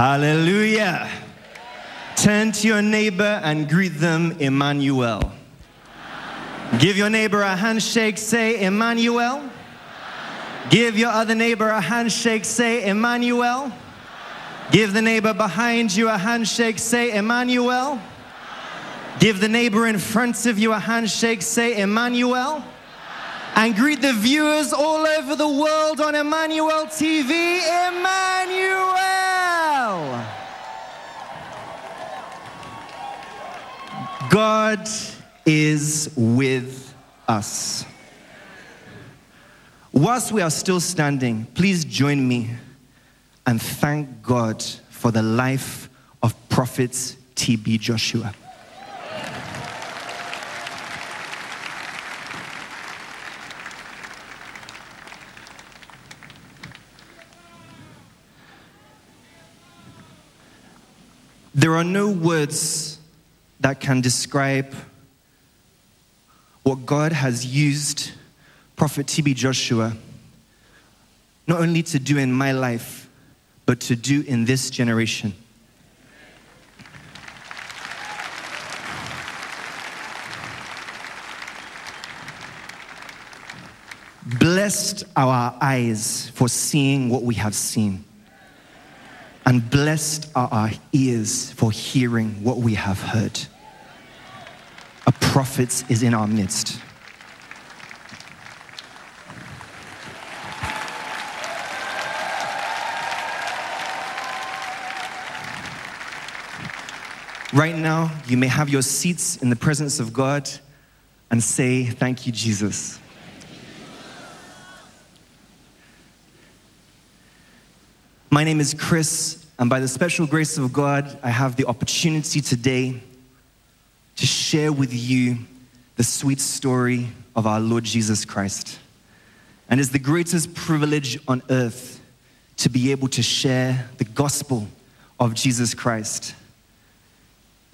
Hallelujah. Turn to your neighbor and greet them, Emmanuel. Give your neighbor a handshake, say, Emmanuel. Give your other neighbor a handshake, say, Emmanuel. Give the neighbor behind you a handshake, say, Emmanuel. Give the neighbor in front of you a handshake, say, Emmanuel. And greet the viewers all over the world on Emmanuel TV, Emmanuel. God is with us. Whilst we are still standing, please join me and thank God for the life of Prophet TB Joshua. There are no words that can describe what God has used Prophet TB Joshua not only to do in my life, but to do in this generation. Blessed are our eyes for seeing what we have seen, and blessed are our ears for hearing what we have heard. A prophet is in our midst. Right now, you may have your seats in the presence of God and say, Thank you, Jesus. My name is Chris, and by the special grace of God, I have the opportunity today to share with you the sweet story of our Lord Jesus Christ. And it's the greatest privilege on earth to be able to share the gospel of Jesus Christ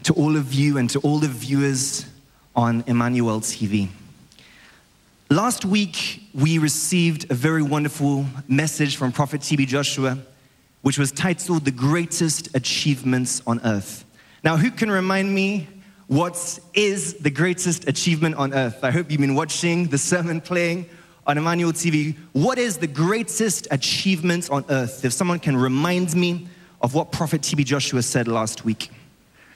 to all of you and to all the viewers on Emmanuel TV. Last week, we received a very wonderful message from Prophet TB Joshua, which was titled The Greatest Achievements on Earth. Now, who can remind me what is the greatest achievement on earth? I hope you've been watching the sermon playing on Emmanuel TV. What is the greatest achievement on earth? If someone can remind me of what Prophet TB Joshua said last week.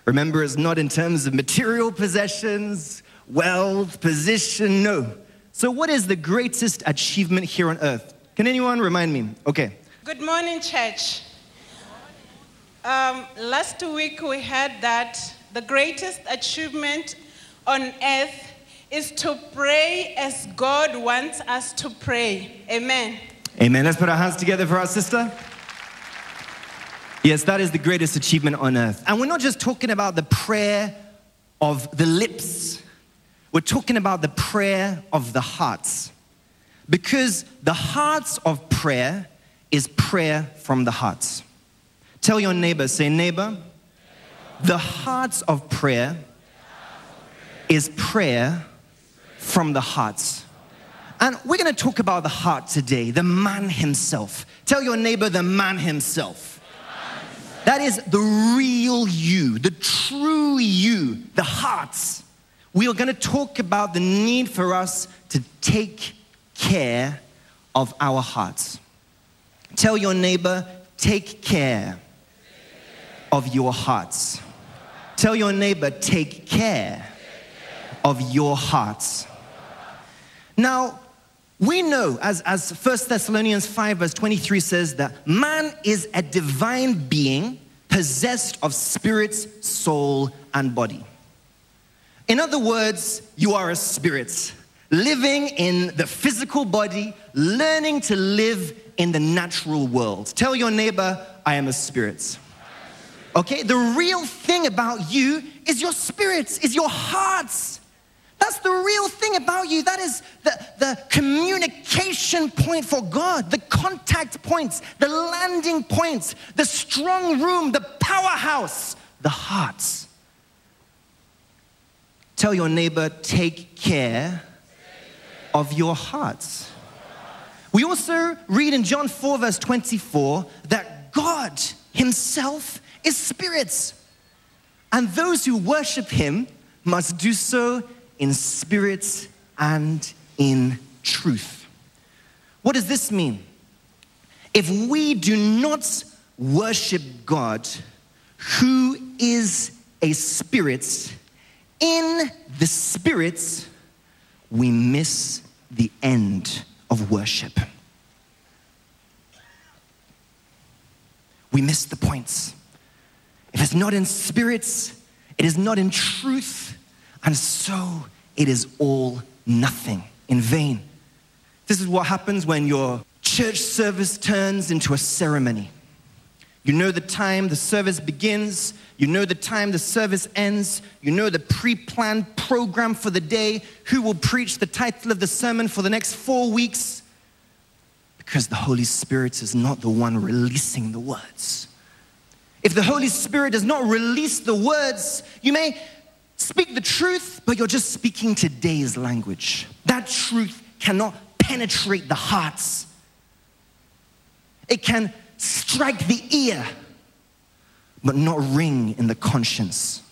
Remember, it's not in terms of material possessions, wealth, position, no. So, what is the greatest achievement here on earth? Can anyone remind me? Okay. Good morning, church. Um, last week we heard that the greatest achievement on earth is to pray as God wants us to pray. Amen. Amen. Let's put our hands together for our sister. Yes, that is the greatest achievement on earth. And we're not just talking about the prayer of the lips, we're talking about the prayer of the hearts. Because the hearts of prayer is prayer from the hearts. Tell your neighbor, say, neighbor, the hearts of prayer is prayer from the hearts. And we're going to talk about the heart today, the man himself. Tell your neighbor, the man himself. That is the real you, the true you, the hearts. We are going to talk about the need for us to take care of our hearts. Tell your neighbor, take care of your hearts. Tell your neighbor, take care of your hearts. Now, we know, as, as 1 Thessalonians 5, verse 23 says, that man is a divine being possessed of spirit, soul, and body. In other words, you are a spirit living in the physical body, learning to live in the natural world. Tell your neighbor, I am a spirit. Okay, the real thing about you is your spirits, is your hearts. That's the real thing about you. That is the, the communication point for God, the contact points, the landing points, the strong room, the powerhouse, the hearts. Tell your neighbor, take care of your hearts. We also read in John 4, verse 24, that God himself is spirit. And those who worship him must do so in spirit and in truth. What does this mean? If we do not worship God, who is a spirit, in the spirit, we miss the end of worship. We miss the points. If it's not in spirits, it is not in truth, and so it is all nothing in vain. This is what happens when your church service turns into a ceremony. You know the time the service begins. You know the time the service ends. You know the pre planned program for the day, who will preach the title of the sermon for the next four weeks. Because the Holy Spirit is not the one releasing the words. If the Holy Spirit does not release the words, you may speak the truth, but you're just speaking today's language. That truth cannot penetrate the hearts. It can strike the ear, but not ring in the conscience.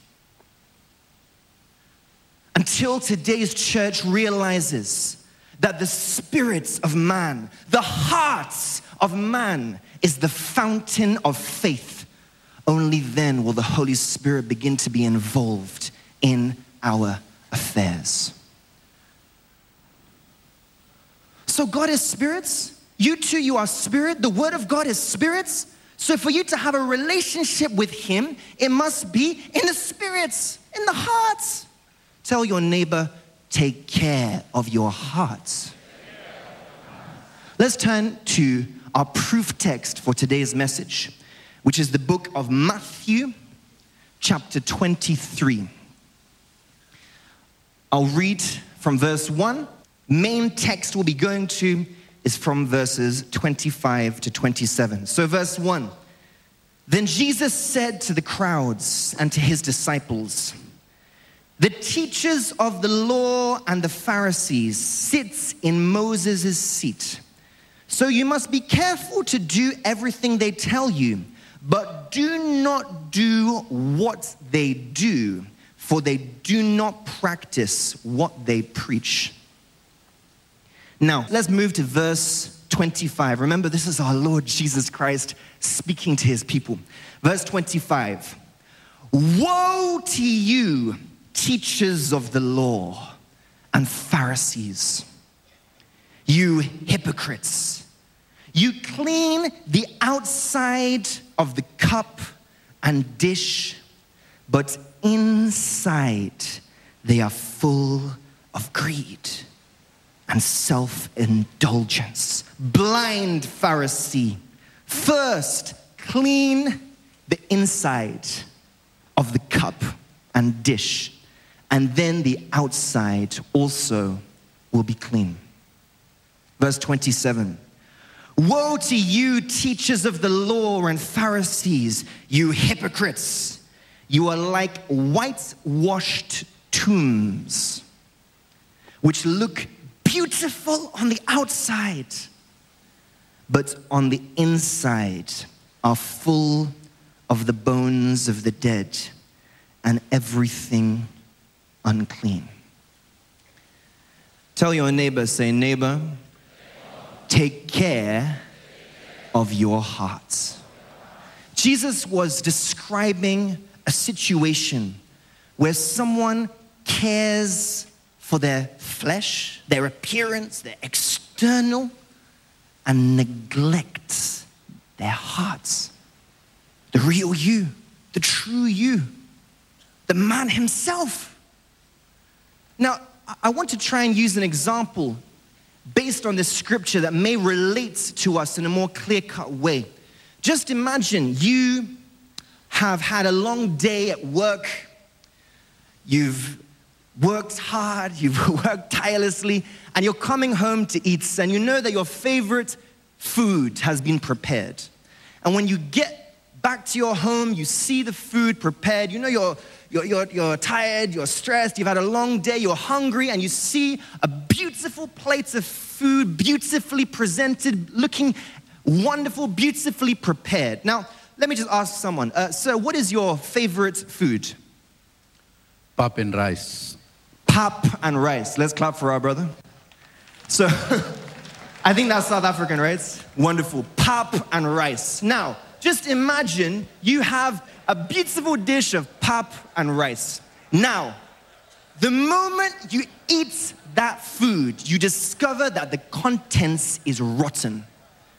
Until today's church realizes that the spirits of man, the hearts of man, is the fountain of faith, only then will the Holy Spirit begin to be involved in our affairs. So, God is spirits. You too, you are spirit. The word of God is spirits. So for you to have a relationship with him, it must be in the spirits, in the hearts. Tell your neighbor, take care of your hearts. Let's turn to our proof text for today's message, which is the book of Matthew, chapter 23. I'll read from verse 1. Main text we'll be going to is from verses 25 to 27. So, verse 1 Then Jesus said to the crowds and to his disciples, The teachers of the law and the Pharisees sits in Moses' seat. So you must be careful to do everything they tell you, but do not do what they do, for they do not practice what they preach. Now, let's move to verse 25. Remember, this is our Lord Jesus Christ speaking to his people. Verse 25 Woe to you, teachers of the law and Pharisees, you hypocrites! You clean the outside of the cup and dish, but inside they are full of greed and self indulgence. Blind Pharisee, first clean the inside of the cup and dish, and then the outside also will be clean. Verse 27 Woe to you, teachers of the law and Pharisees, you hypocrites! You are like whitewashed tombs, which look beautiful on the outside, but on the inside are full of the bones of the dead and everything unclean. Tell your neighbor, say, neighbor, take care of your hearts. Jesus was describing a situation where someone cares for their flesh, their appearance, their external, and neglects their hearts. The real you, the true you, the man himself. Now, I want to try and use an example based on this scripture that may relate to us in a more clear cut way. Just imagine you have had a long day at work, you've worked hard, you've worked tirelessly, and you're coming home to eat, and you know that your favorite food has been prepared. And when you get back to your home, you see the food prepared, you know you're, you're, you're, you're tired, you're stressed, you've had a long day, you're hungry, and you see a beautiful plate of food, beautifully presented, looking wonderful, beautifully prepared. Now, let me just ask someone, uh, sir, what is your favorite food? Pap and rice. Pap and rice. Let's clap for our brother. So, I think that's South African, right? Wonderful. Pap and rice. Now, just imagine you have a beautiful dish of pap and rice. Now, the moment you eat that food, you discover that the contents is rotten.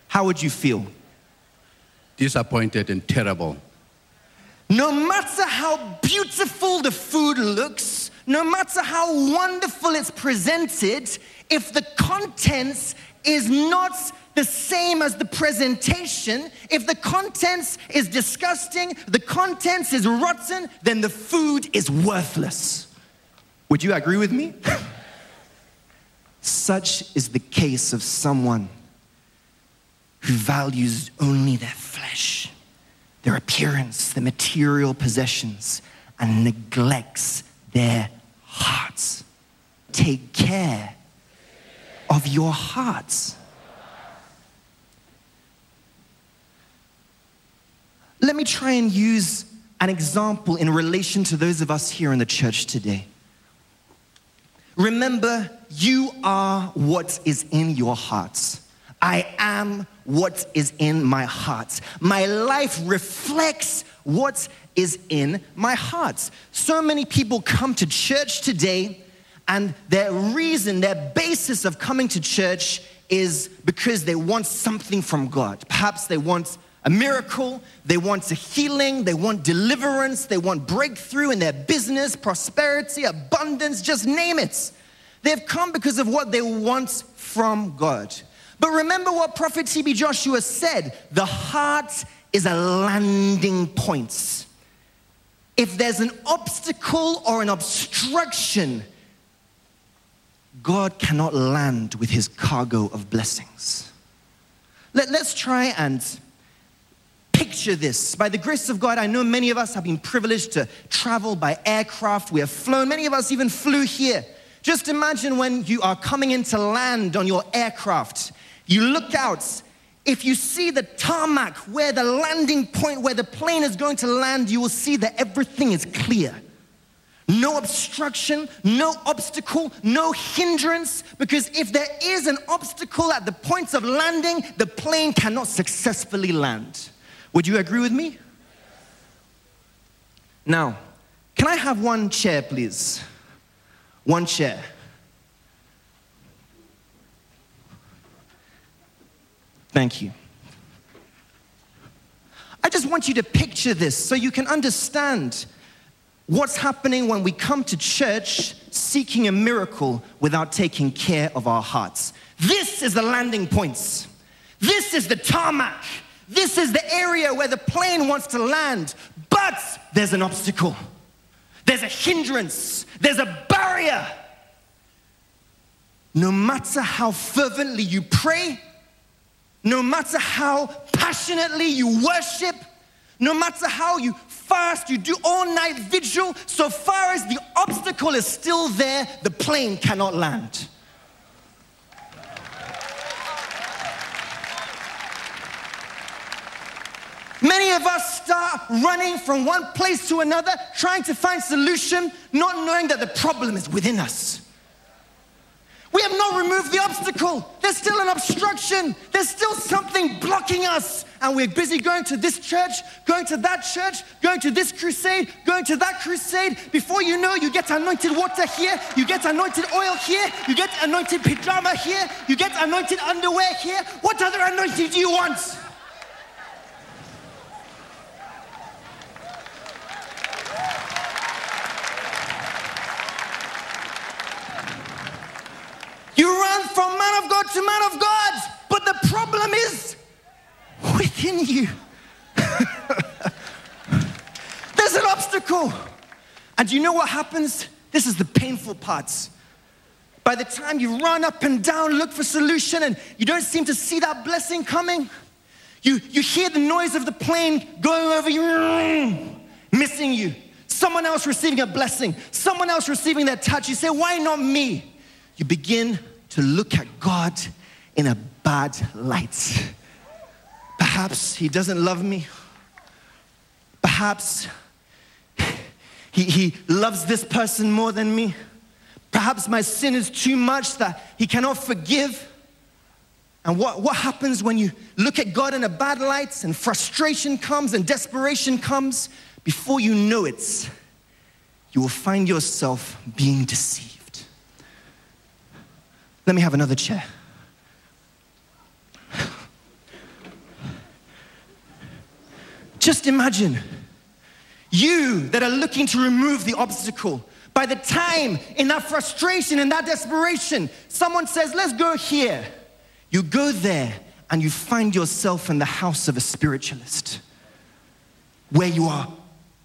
How would you feel? Disappointed and terrible. No matter how beautiful the food looks, no matter how wonderful it's presented, if the contents is not the same as the presentation, if the contents is disgusting, the contents is rotten, then the food is worthless. Would you agree with me? Such is the case of someone who values only their flesh, their appearance, their material possessions, and neglects their hearts. Take care of your hearts. Let me try and use an example in relation to those of us here in the church today. Remember, you are what is in your hearts. I am what is in my heart. My life reflects what is in my heart. So many people come to church today, and their reason, their basis of coming to church is because they want something from God. Perhaps they want a miracle, they want a healing, they want deliverance, they want breakthrough in their business, prosperity, abundance, just name it. They've come because of what they want from God. But remember what Prophet TB Joshua said the heart is a landing point. If there's an obstacle or an obstruction, God cannot land with his cargo of blessings. Let, us try and picture this. By the grace of God, I know many of us have been privileged to travel by aircraft. We have flown, many of us even flew here. Just imagine when you are coming into land on your aircraft, you look out. If you see the tarmac where the landing point, where the plane is going to land, you will see that everything is clear. No obstruction, no obstacle, no hindrance, because if there is an obstacle at the points of landing, the plane cannot successfully land. Would you agree with me? Now, can I have one chair, please? One chair. Thank you. I just want you to picture this so you can understand what's happening when we come to church seeking a miracle without taking care of our hearts. This is the landing points. This is the tarmac. This is the area where the plane wants to land, but there's an obstacle. There's a hindrance. There's a barrier. No matter how fervently you pray, no matter how passionately you worship, no matter how you fast, you do all night vigil, so far as the obstacle is still there, the plane cannot land. Many of us start running from one place to another, trying to find solution, not knowing that the problem is within us. We have not removed the obstacle. There's still an obstruction. There's still something blocking us. And we're busy going to this church, going to that church, going to this crusade, going to that crusade. Before you know, you get anointed water here, you get anointed oil here, you get anointed pajama here, you get anointed underwear here. What other anointing do you want? You run from God man of God, but the problem is within you. There's an obstacle. And you know what happens? This is the painful parts. By the time you run up and down, look for solution, and you don't seem to see that blessing coming, you, you hear the noise of the plane going over you, missing you. Someone else receiving a blessing, someone else receiving that touch. You say, Why not me? You begin to look at God in a bad light. Perhaps He doesn't love me. perhaps he, he loves this person more than me. Perhaps my sin is too much that he cannot forgive. And what, what happens when you look at God in a bad light and frustration comes and desperation comes? Before you know it, you will find yourself being deceived. Let me have another chair. Just imagine you that are looking to remove the obstacle. By the time in that frustration, in that desperation, someone says, Let's go here. You go there and you find yourself in the house of a spiritualist where you are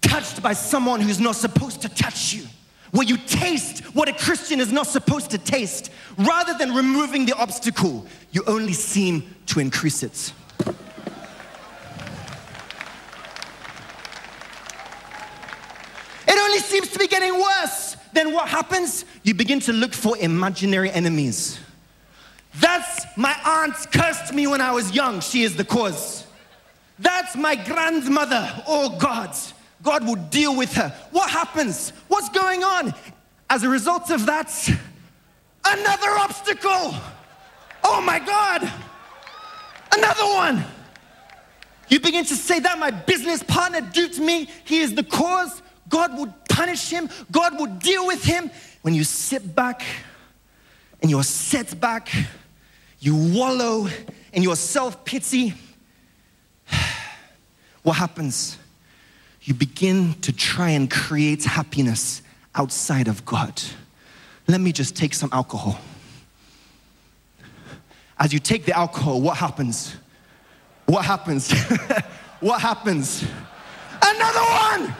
touched by someone who's not supposed to touch you, where you taste what a Christian is not supposed to taste. Rather than removing the obstacle, you only seem to increase it. It only seems to be getting worse. Then what happens? You begin to look for imaginary enemies. That's my aunt cursed me when I was young. She is the cause. That's my grandmother. Oh God. God will deal with her. What happens? What's going on? As a result of that, another obstacle. Oh my God. Another one. You begin to say that my business partner duped me. He is the cause. God would punish him. God would deal with him. When you sit back and you're set back, you wallow in your self pity. What happens? You begin to try and create happiness outside of God. Let me just take some alcohol. As you take the alcohol, what happens? What happens? what happens? Another one!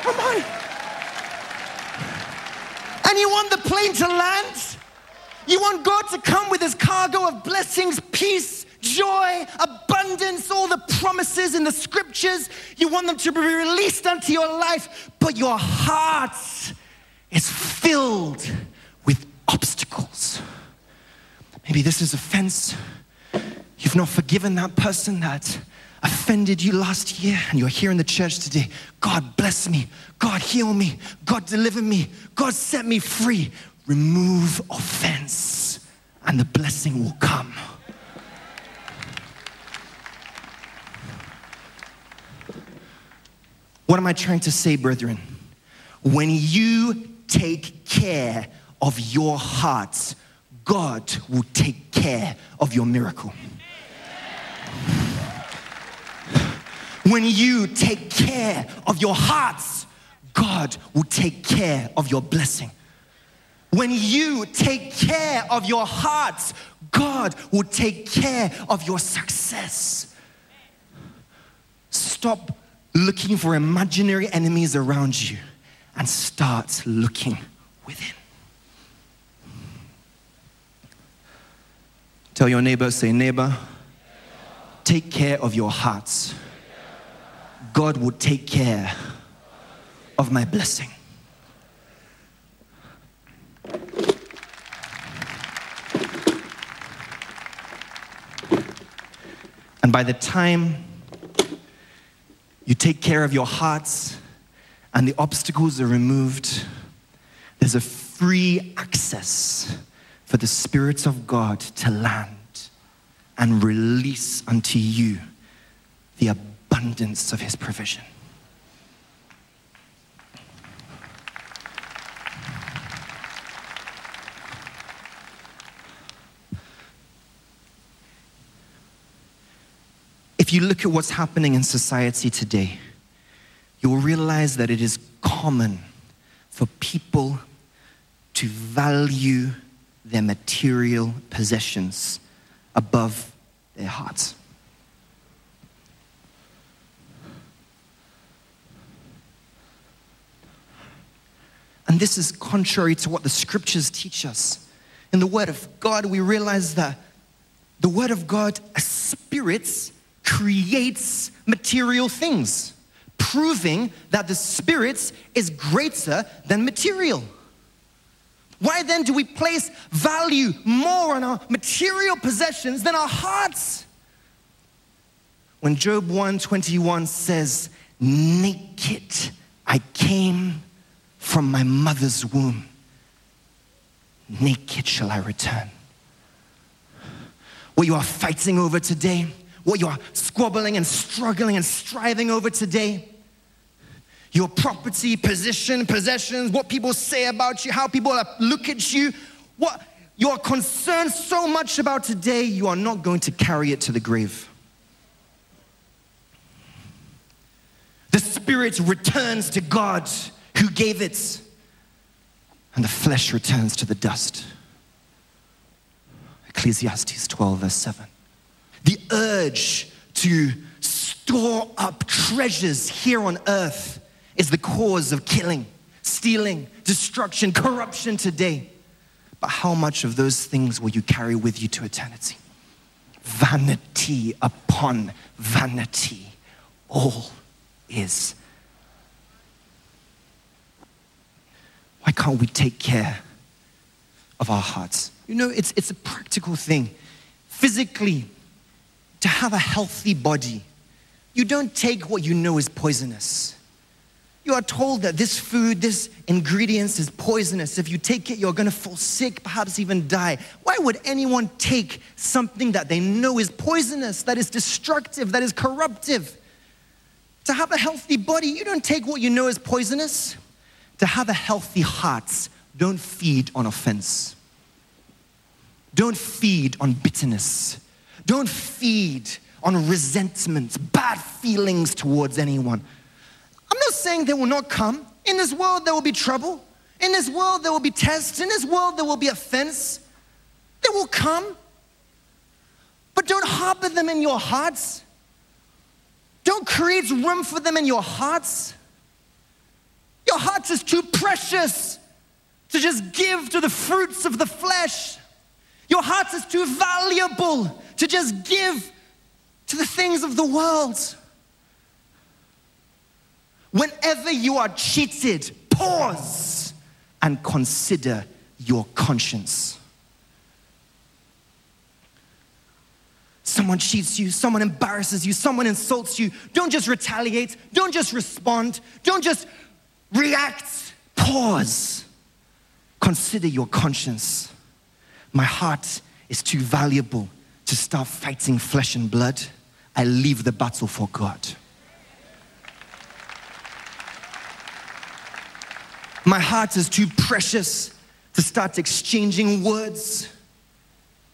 Come on. And you want the plane to land? You want God to come with his cargo of blessings, peace, joy, abundance, all the promises in the scriptures. You want them to be released unto your life, but your heart is filled with obstacles. Maybe this is offense. You've not forgiven that person that offended you last year, and you're here in the church today. God bless me. God heal me. God deliver me. God set me free. Remove offense, and the blessing will come. What am I trying to say, brethren? When you take care of your hearts, God will take care of your miracle. When you take care of your hearts, God will take care of your blessing. When you take care of your hearts, God will take care of your success. Stop looking for imaginary enemies around you and start looking within. Tell your neighbor, say, neighbor, take care of your hearts. God will take care of my blessing. And by the time you take care of your hearts and the obstacles are removed, there's a free access for the Spirit of God to land and release unto you the abundance of His provision. If you look at what's happening in society today, you'll realize that it is common for people to value their material possessions above their hearts. And this is contrary to what the scriptures teach us. In the Word of God, we realize that the Word of God, spirits, creates material things, proving that the Spirit is greater than material. Why then do we place value more on our material possessions than our hearts? When Job 121 says, Naked I came from my mother's womb, naked shall I return. What you are fighting over today, what you are squabbling and struggling and striving over today, your property, position, possessions, what people say about you, how people look at you, what you are concerned so much about today, you are not going to carry it to the grave. The spirit returns to God who gave it, and the flesh returns to the dust. Ecclesiastes 12, verse 7. The urge to store up treasures here on earth is the cause of killing, stealing, destruction, corruption today. But how much of those things will you carry with you to eternity? Vanity upon vanity. All is. Why can't we take care of our hearts? You know, it's, it's a practical thing. Physically, to have a healthy body, you don't take what you know is poisonous. You are told that this food, this ingredients is poisonous. If you take it, you're going to fall sick, perhaps even die. Why would anyone take something that they know is poisonous, that is destructive, that is corruptive? To have a healthy body, you don't take what you know is poisonous. To have a healthy heart, don't feed on offense. Don't feed on bitterness. Don't feed on resentment, bad feelings towards anyone. I'm not saying they will not come. In this world, there will be trouble. In this world, there will be tests. In this world, there will be offense. They will come. But don't harbor them in your hearts. Don't create room for them in your hearts. Your heart is too precious to just give to the fruits of the flesh. Your heart is too valuable to just give to the things of the world. Whenever you are cheated, pause and consider your conscience. Someone cheats you, someone embarrasses you, someone insults you. Don't just retaliate, don't just respond, don't just react. Pause. Consider your conscience. My heart is too valuable to start fighting flesh and blood. I leave the battle for God. My heart is too precious to start exchanging words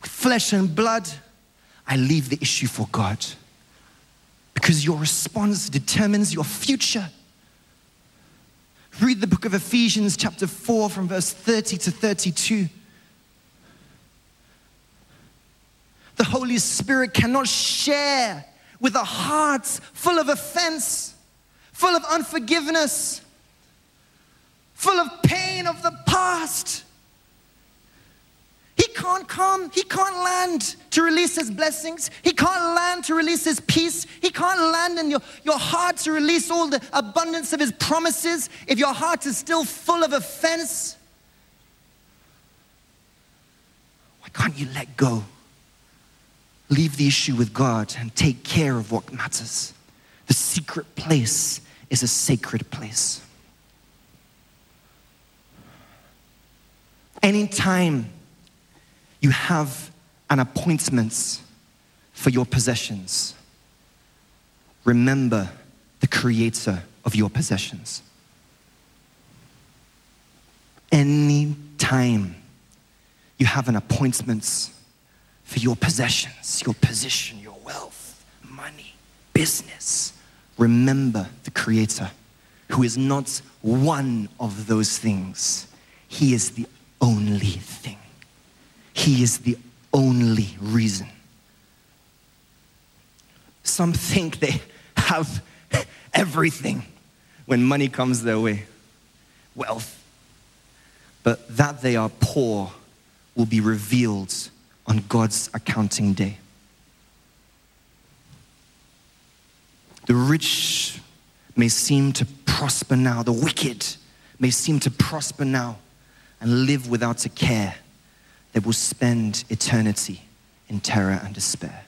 with flesh and blood. I leave the issue for God because your response determines your future. Read the book of Ephesians, chapter 4, from verse 30 to 32. The Holy Spirit cannot share with a heart full of offense, full of unforgiveness, full of pain of the past. He can't come, he can't land to release his blessings. He can't land to release his peace. He can't land in your, your heart to release all the abundance of his promises if your heart is still full of offense. Why can't you let go? Leave the issue with God and take care of what matters. The secret place is a sacred place. Anytime you have an appointment for your possessions, remember the creator of your possessions. Anytime you have an appointment for your possessions, your position, your wealth, money, business, remember the creator who is not one of those things. He is the only thing. He is the only reason. Some think they have everything when money comes their way wealth. But that they are poor will be revealed on God's accounting day. The rich may seem to prosper now, the wicked may seem to prosper now, and live without a care, they will spend eternity in terror and despair.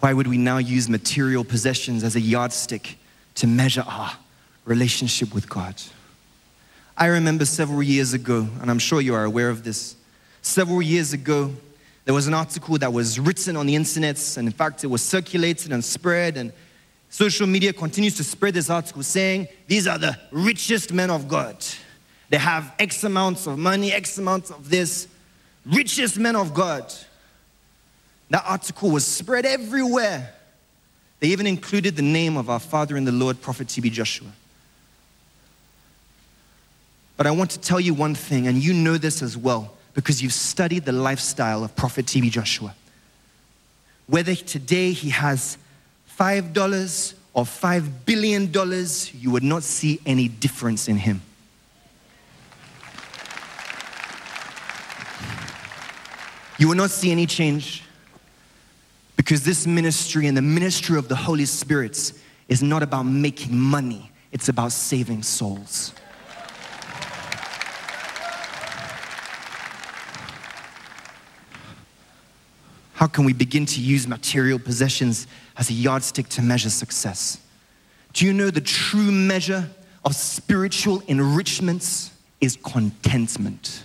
Why would we now use material possessions as a yardstick to measure our relationship with God? I remember several years ago, and I'm sure you are aware of this. Several years ago, there was an article that was written on the internet, and in fact, it was circulated and spread, and social media continues to spread this article saying, These are the richest men of God. They have X amounts of money, X amounts of this. Richest men of God. That article was spread everywhere. They even included the name of our father in the Lord, Prophet TB Joshua. But I want to tell you one thing, and you know this as well, because you've studied the lifestyle of Prophet TB Joshua. Whether today he has $5 or $5 billion, you would not see any difference in him. You will not see any change because this ministry and the ministry of the Holy Spirit is not about making money, it's about saving souls. How can we begin to use material possessions as a yardstick to measure success? Do you know the true measure of spiritual enrichments is contentment?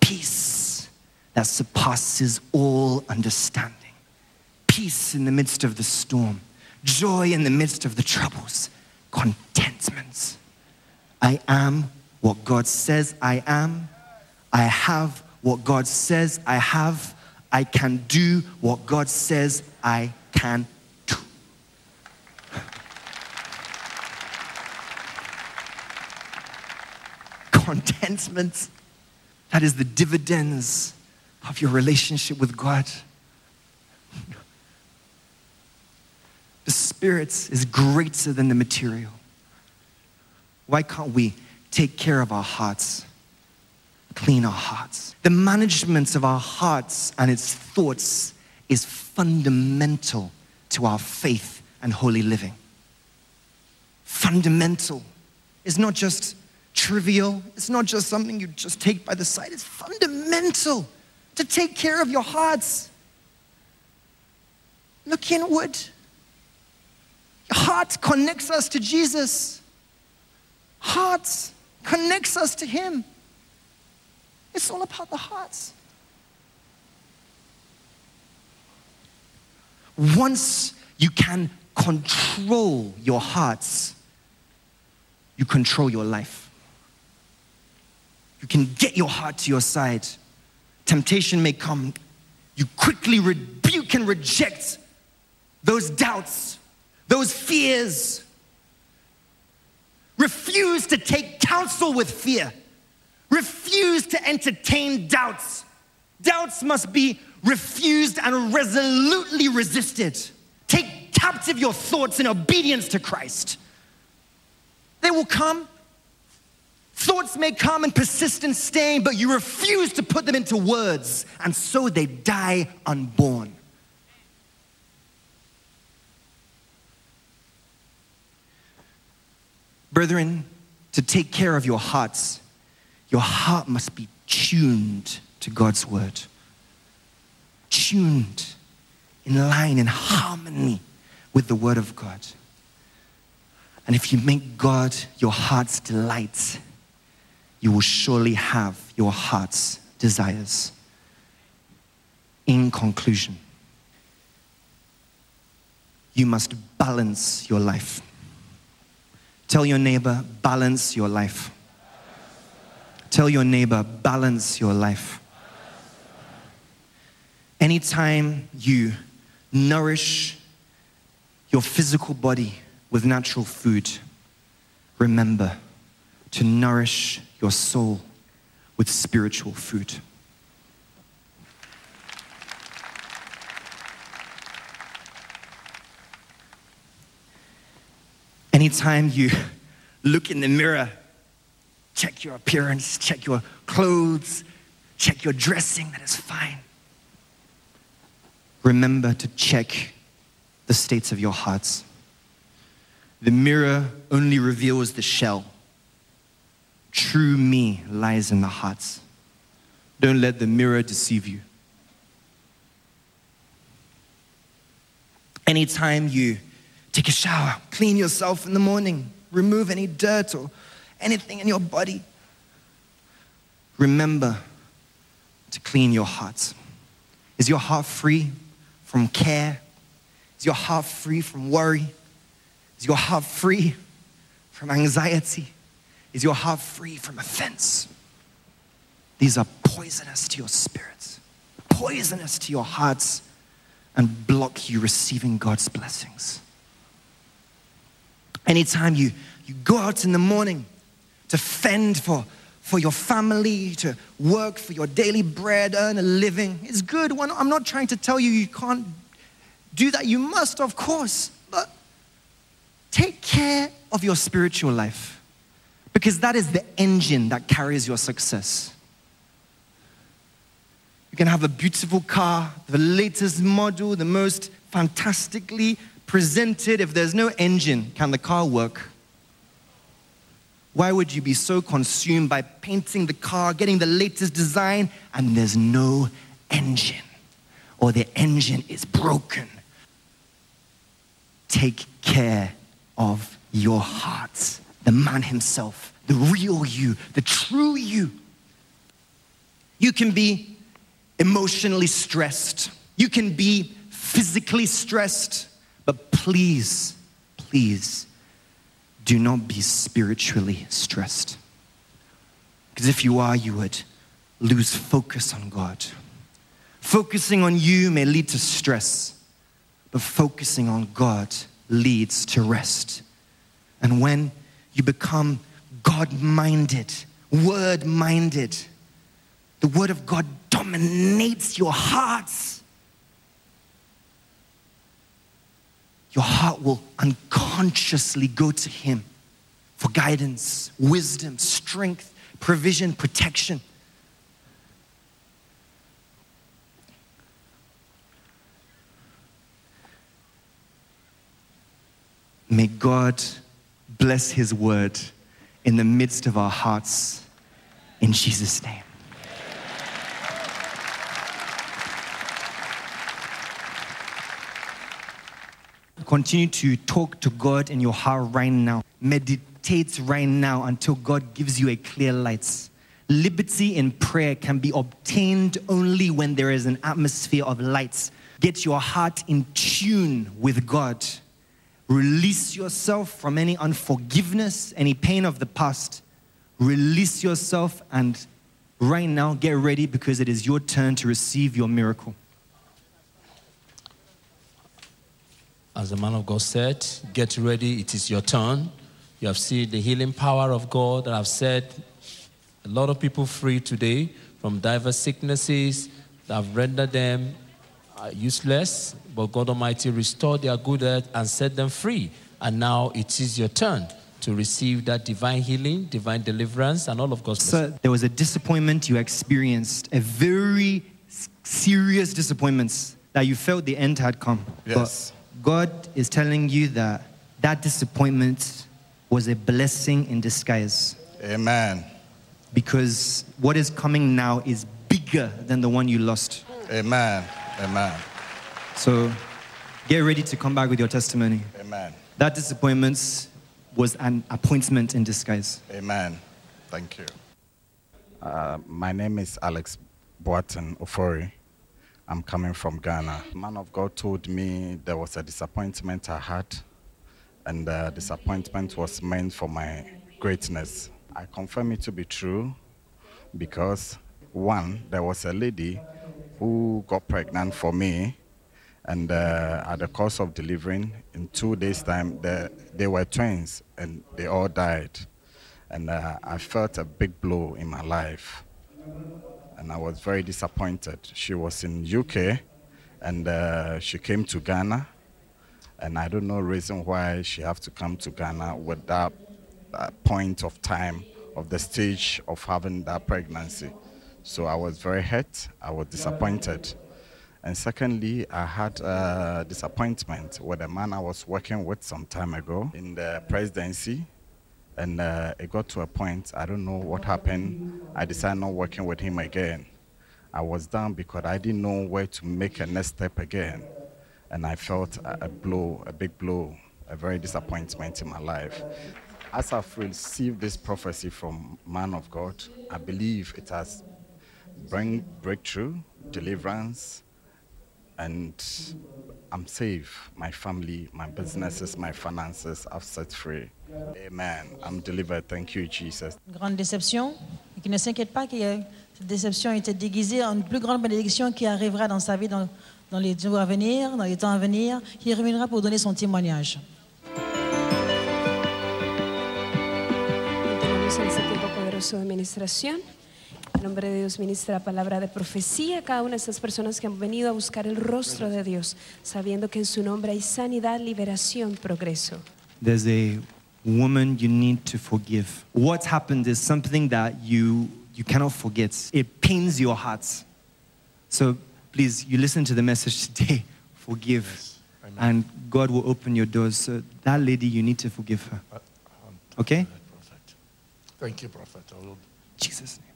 Peace that surpasses all understanding. Peace in the midst of the storm, joy in the midst of the troubles, contentment. I am what God says I am. I have what God says I have. I can do what God says I can do. Contentment, that is the dividends of your relationship with God. The Spirit is greater than the material. Why can't we take care of our hearts? Clean our hearts. The management of our hearts and its thoughts is fundamental to our faith and holy living. Fundamental. It's not just trivial, it's not just something you just take by the side, it's fundamental to take care of your hearts. Look inward. Your heart connects us to Jesus. Heart connects us to Him. It's all about the hearts. Once you can control your hearts, you control your life. You can get your heart to your side. Temptation may come. You quickly rebuke and reject those doubts, those fears. Refuse to take counsel with fear. Refuse to entertain doubts. Doubts must be refused and resolutely resisted. Take captive your thoughts in obedience to Christ. They will come. Thoughts may come and persist in staying, but you refuse to put them into words, and so they die unborn. Brethren, to take care of your hearts, your heart must be tuned to God's word. Tuned in line, in harmony with the word of God. And if you make God your heart's delight, you will surely have your heart's desires. In conclusion, you must balance your life. Tell your neighbor, balance your life. Tell your neighbor, balance your life. Anytime you nourish your physical body with natural food, remember to nourish your soul with spiritual food. Anytime you look in the mirror check your appearance, check your clothes, check your dressing, that is fine. Remember to check the states of your hearts. The mirror only reveals the shell. True me lies in the hearts. Don't let the mirror deceive you. Anytime you take a shower, clean yourself in the morning, remove any dirt or anything in your body, remember to clean your heart. Is your heart free from care? Is your heart free from worry? Is your heart free from anxiety? Is your heart free from offense? These are poisonous to your spirits, poisonous to your hearts, and block you receiving God's blessings. Anytime you, you go out in the morning to fend for, for your family, to work for your daily bread, earn a living, it's good. I'm not trying to tell you you can't do that. You must, of course, but take care of your spiritual life because that is the engine that carries your success. You can have a beautiful car, the latest model, the most fantastically presented. If there's no engine, can the car work? Why would you be so consumed by painting the car, getting the latest design, and there's no engine? Or the engine is broken. Take care of your heart, the man himself, the real you, the true you. You can be emotionally stressed, you can be physically stressed, but please, please do not be spiritually stressed. Because if you are, you would lose focus on God. Focusing on you may lead to stress, but focusing on God leads to rest. And when you become God minded, word minded, the word of God dominates your hearts. Your heart will unconsciously go to Him for guidance, wisdom, strength, provision, protection. May God bless His word in the midst of our hearts in Jesus' name. Continue to talk to God in your heart right now. Meditate right now until God gives you a clear light. Liberty in prayer can be obtained only when there is an atmosphere of light. Get your heart in tune with God. Release yourself from any unforgiveness, any pain of the past. Release yourself and right now get ready because it is your turn to receive your miracle. As the man of God said, get ready, it is your turn. You have seen the healing power of God that I've set a lot of people free today from diverse sicknesses that have rendered them uh, useless, but God Almighty restored their good health and set them free. And now it is your turn to receive that divine healing, divine deliverance, and all of God's So there was a disappointment you experienced, a very serious disappointment that you felt the end had come. Yes. But God is telling you that that disappointment was a blessing in disguise Amen. because what is coming now is bigger than the one you lost. Amen. Amen. So get ready to come back with your testimony. Amen. That disappointment was an appointment in disguise. Amen. Thank you. Uh, my name is Alex Boaten Ofori. I'm coming from Ghana. Man of God told me there was a disappointment I had, and the disappointment was meant for my greatness. I confirm it to be true because, one, there was a lady who got pregnant for me, and uh, at the course of delivering, in two days' time, they, they were twins and they all died. And uh, I felt a big blow in my life, and I was very disappointed. She was in UK, and uh, she came to Ghana, and I don't know reason why she have to come to Ghana with that uh, point of time of the stage of having that pregnancy. So I was very hurt. I was disappointed. And secondly, I had a disappointment with a man I was working with some time ago in the presidency. And uh, it got to a point, I don't know what happened. I decided not working with him again. I was down because I didn't know where to make a next step again. And I felt a, a blow, a big blow, a very disappointment in my life. As I've received this prophecy from man of God, I believe it has bring breakthrough, deliverance, and I'm safe. My family, my businesses, my finances are set free. Amen. I'm delivered. Thank you, Jesus. Une grande déception, et qu'il ne s'inquiète pas que cette déception était déguisée en une plus grande bénédiction qui arrivera dans sa vie dans, dans les jours à venir, dans les temps à venir, qui reviendra pour donner son témoignage. En ese tiempo poderoso de administración. En nombre de Dios ministra la palabra de profecía a cada una de estas personas que han venido a buscar el rostro de Dios, sabiendo que en su nombre hay sanidad, liberación, progreso. There's a woman you need to forgive. What's happened is something that you you cannot forget. It pains your heart. So please, you listen to the message today. Forgive, and God will open your doors. So that lady, you need to forgive her. Uh, um, okay? Thank you, Prophet. Jesus' name.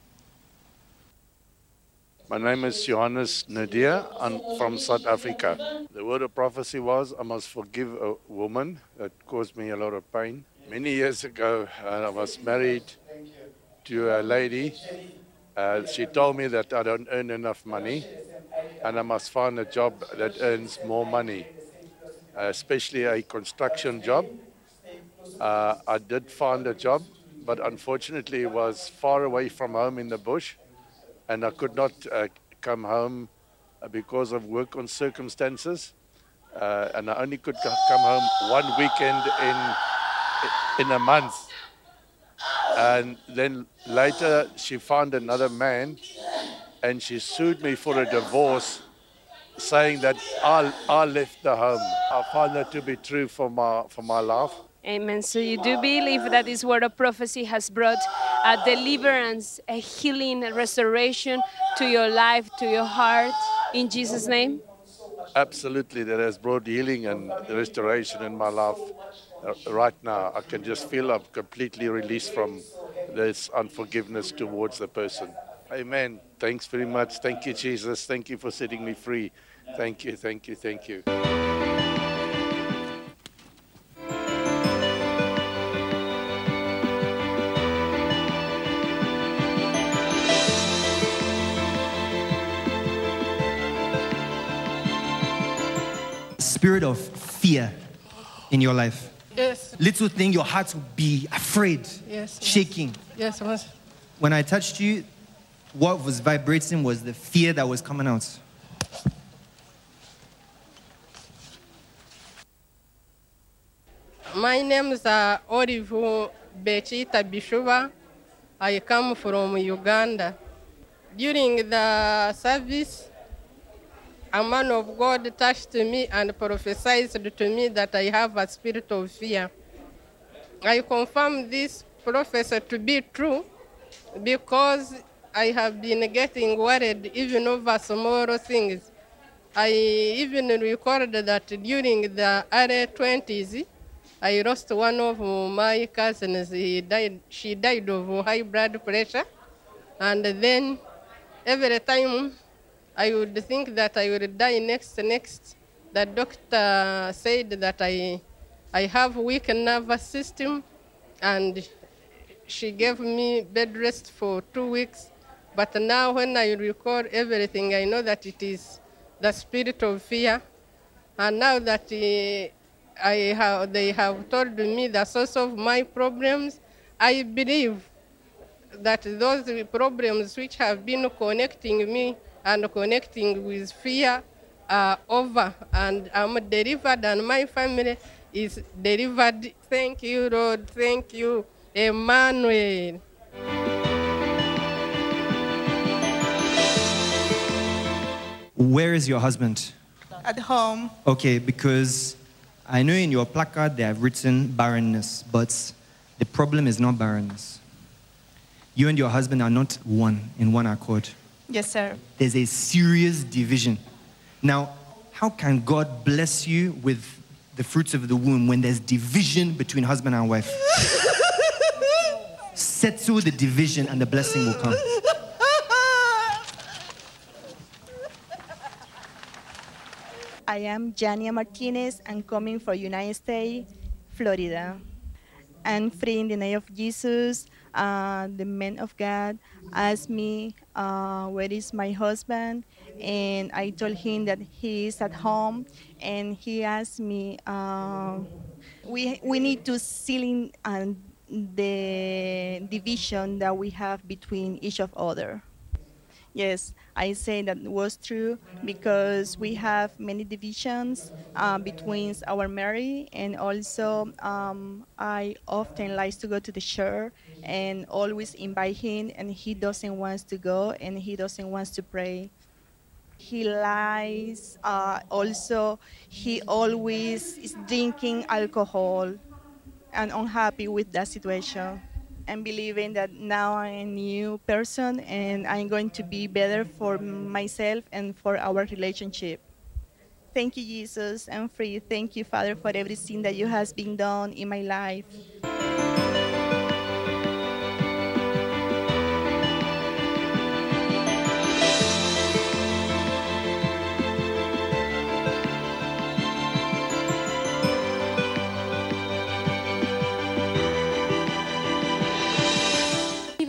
My name is Johannes Nadir. I'm from South Africa. The word of prophecy was I must forgive a woman that caused me a lot of pain. Many years ago, uh, I was married to a lady. Uh, she told me that I don't earn enough money and I must find a job that earns more money, uh, especially a construction job. Uh, I did find a job, but unfortunately, it was far away from home in the bush and I could not uh, come home uh, because of work on circumstances. Uh, and I only could co- come home one weekend in in a month. And then later, she found another man, and she sued me for a divorce, saying that I, I left the home. I found that to be true for my for my life. Amen. So you do believe that this word of prophecy has brought a deliverance, a healing, a restoration to your life, to your heart, in Jesus' name? Absolutely, that has brought healing and restoration in my life. Uh, right now, I can just feel I'm completely released from this unforgiveness towards the person. Amen. Thanks very much. Thank you, Jesus. Thank you for setting me free. Thank you, thank you, thank you. Spirit of fear in your life. Yes, Little thing, your heart will be afraid, yes. shaking. Yes, once. When I touched you, what was vibrating was the fear that was coming out. My name is uh, Olive Bechita Bishuba. I come from Uganda. During the service, a man of God touched me and prophesied to me that I have a spirit of fear. I confirm this prophecy to be true because I have been getting worried even over small things. I even recorded that during the early 20s, I lost one of my cousins. He died, she died of high blood pressure. And then every time I would think that I will die next, next. The doctor said that I, I have weak nervous system, and she gave me bed rest for two weeks. But now, when I recall everything, I know that it is the spirit of fear. And now that I have, they have told me the source of my problems, I believe that those problems which have been connecting me and connecting with fear are over and I'm delivered and my family is delivered. Thank you, Lord. Thank you, Emmanuel. Where is your husband? At home, Okay, because I know in your placard they have written barrenness, but the problem is not barrenness. You and your husband are not one in one accord. Yes, sir. There's a serious division. Now, how can God bless you with the fruits of the womb when there's division between husband and wife? settle the division and the blessing will come. I am Jania Martinez. I'm coming from United States, Florida. I'm free in the name of Jesus. Uh, the man of God asked me, uh, where is my husband? And I told him that he is at home. And he asked me, uh, we, we need to seal in uh, the division that we have between each of other. Yes, I say that was true because we have many divisions uh, between our marriage and also um, I often like to go to the church and always invite him and he doesn't want to go and he doesn't want to pray. He lies. Uh, also, he always is drinking alcohol and unhappy with that situation and believing that now I'm a new person and I'm going to be better for myself and for our relationship. Thank you, Jesus. I'm free. Thank you, Father, for everything that you has been done in my life.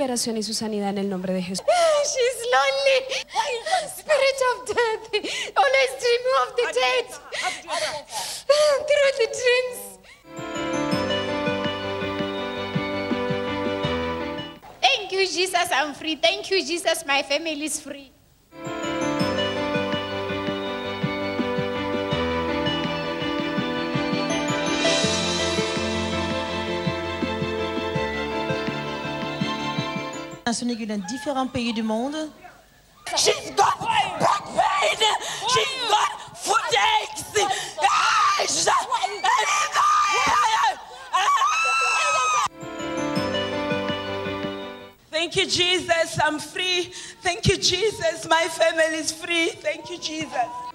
Liberación y su sanidad en el nombre de Jesús. She's lonely. Spirit of death. Always dreaming of the dead. Through the dreams. Thank you, Jesus. I'm free. Thank you, Jesus. My family is free. Nationaux dans différents pays du monde. She's got back pain. She's got foot aches. Thank you, Jesus. I'm free. Thank you, Jesus. My family is free. Thank you, Jesus.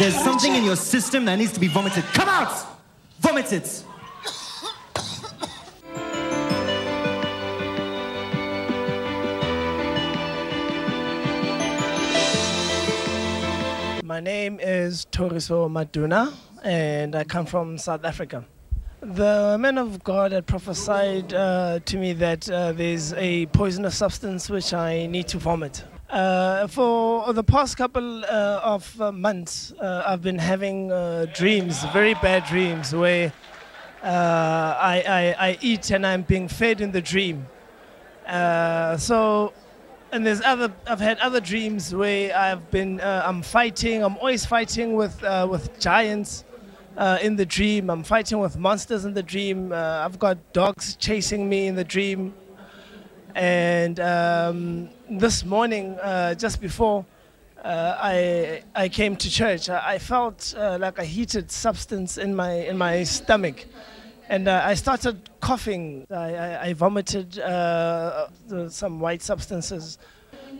There's something in your system that needs to be vomited. Come out! Vomit it. My name is Toriso Maduna, and I come from South Africa. The man of God had prophesied uh, to me that uh, there's a poisonous substance which I need to vomit. Uh, for the past couple uh, of uh, months, uh, I've been having uh, dreams, very bad dreams, where uh, I, I, I eat and I'm being fed in the dream. So, and there's other, I've had other dreams where I've been, I'm fighting, I'm always fighting with, with giants in the dream. I'm fighting with monsters in the dream. I've got dogs chasing me in the dream. And um, this morning, uh, just before uh, I, I came to church, I, felt uh, like a heated substance in my, in my stomach. And uh, I started coughing. I, I, I vomited uh, some white substances.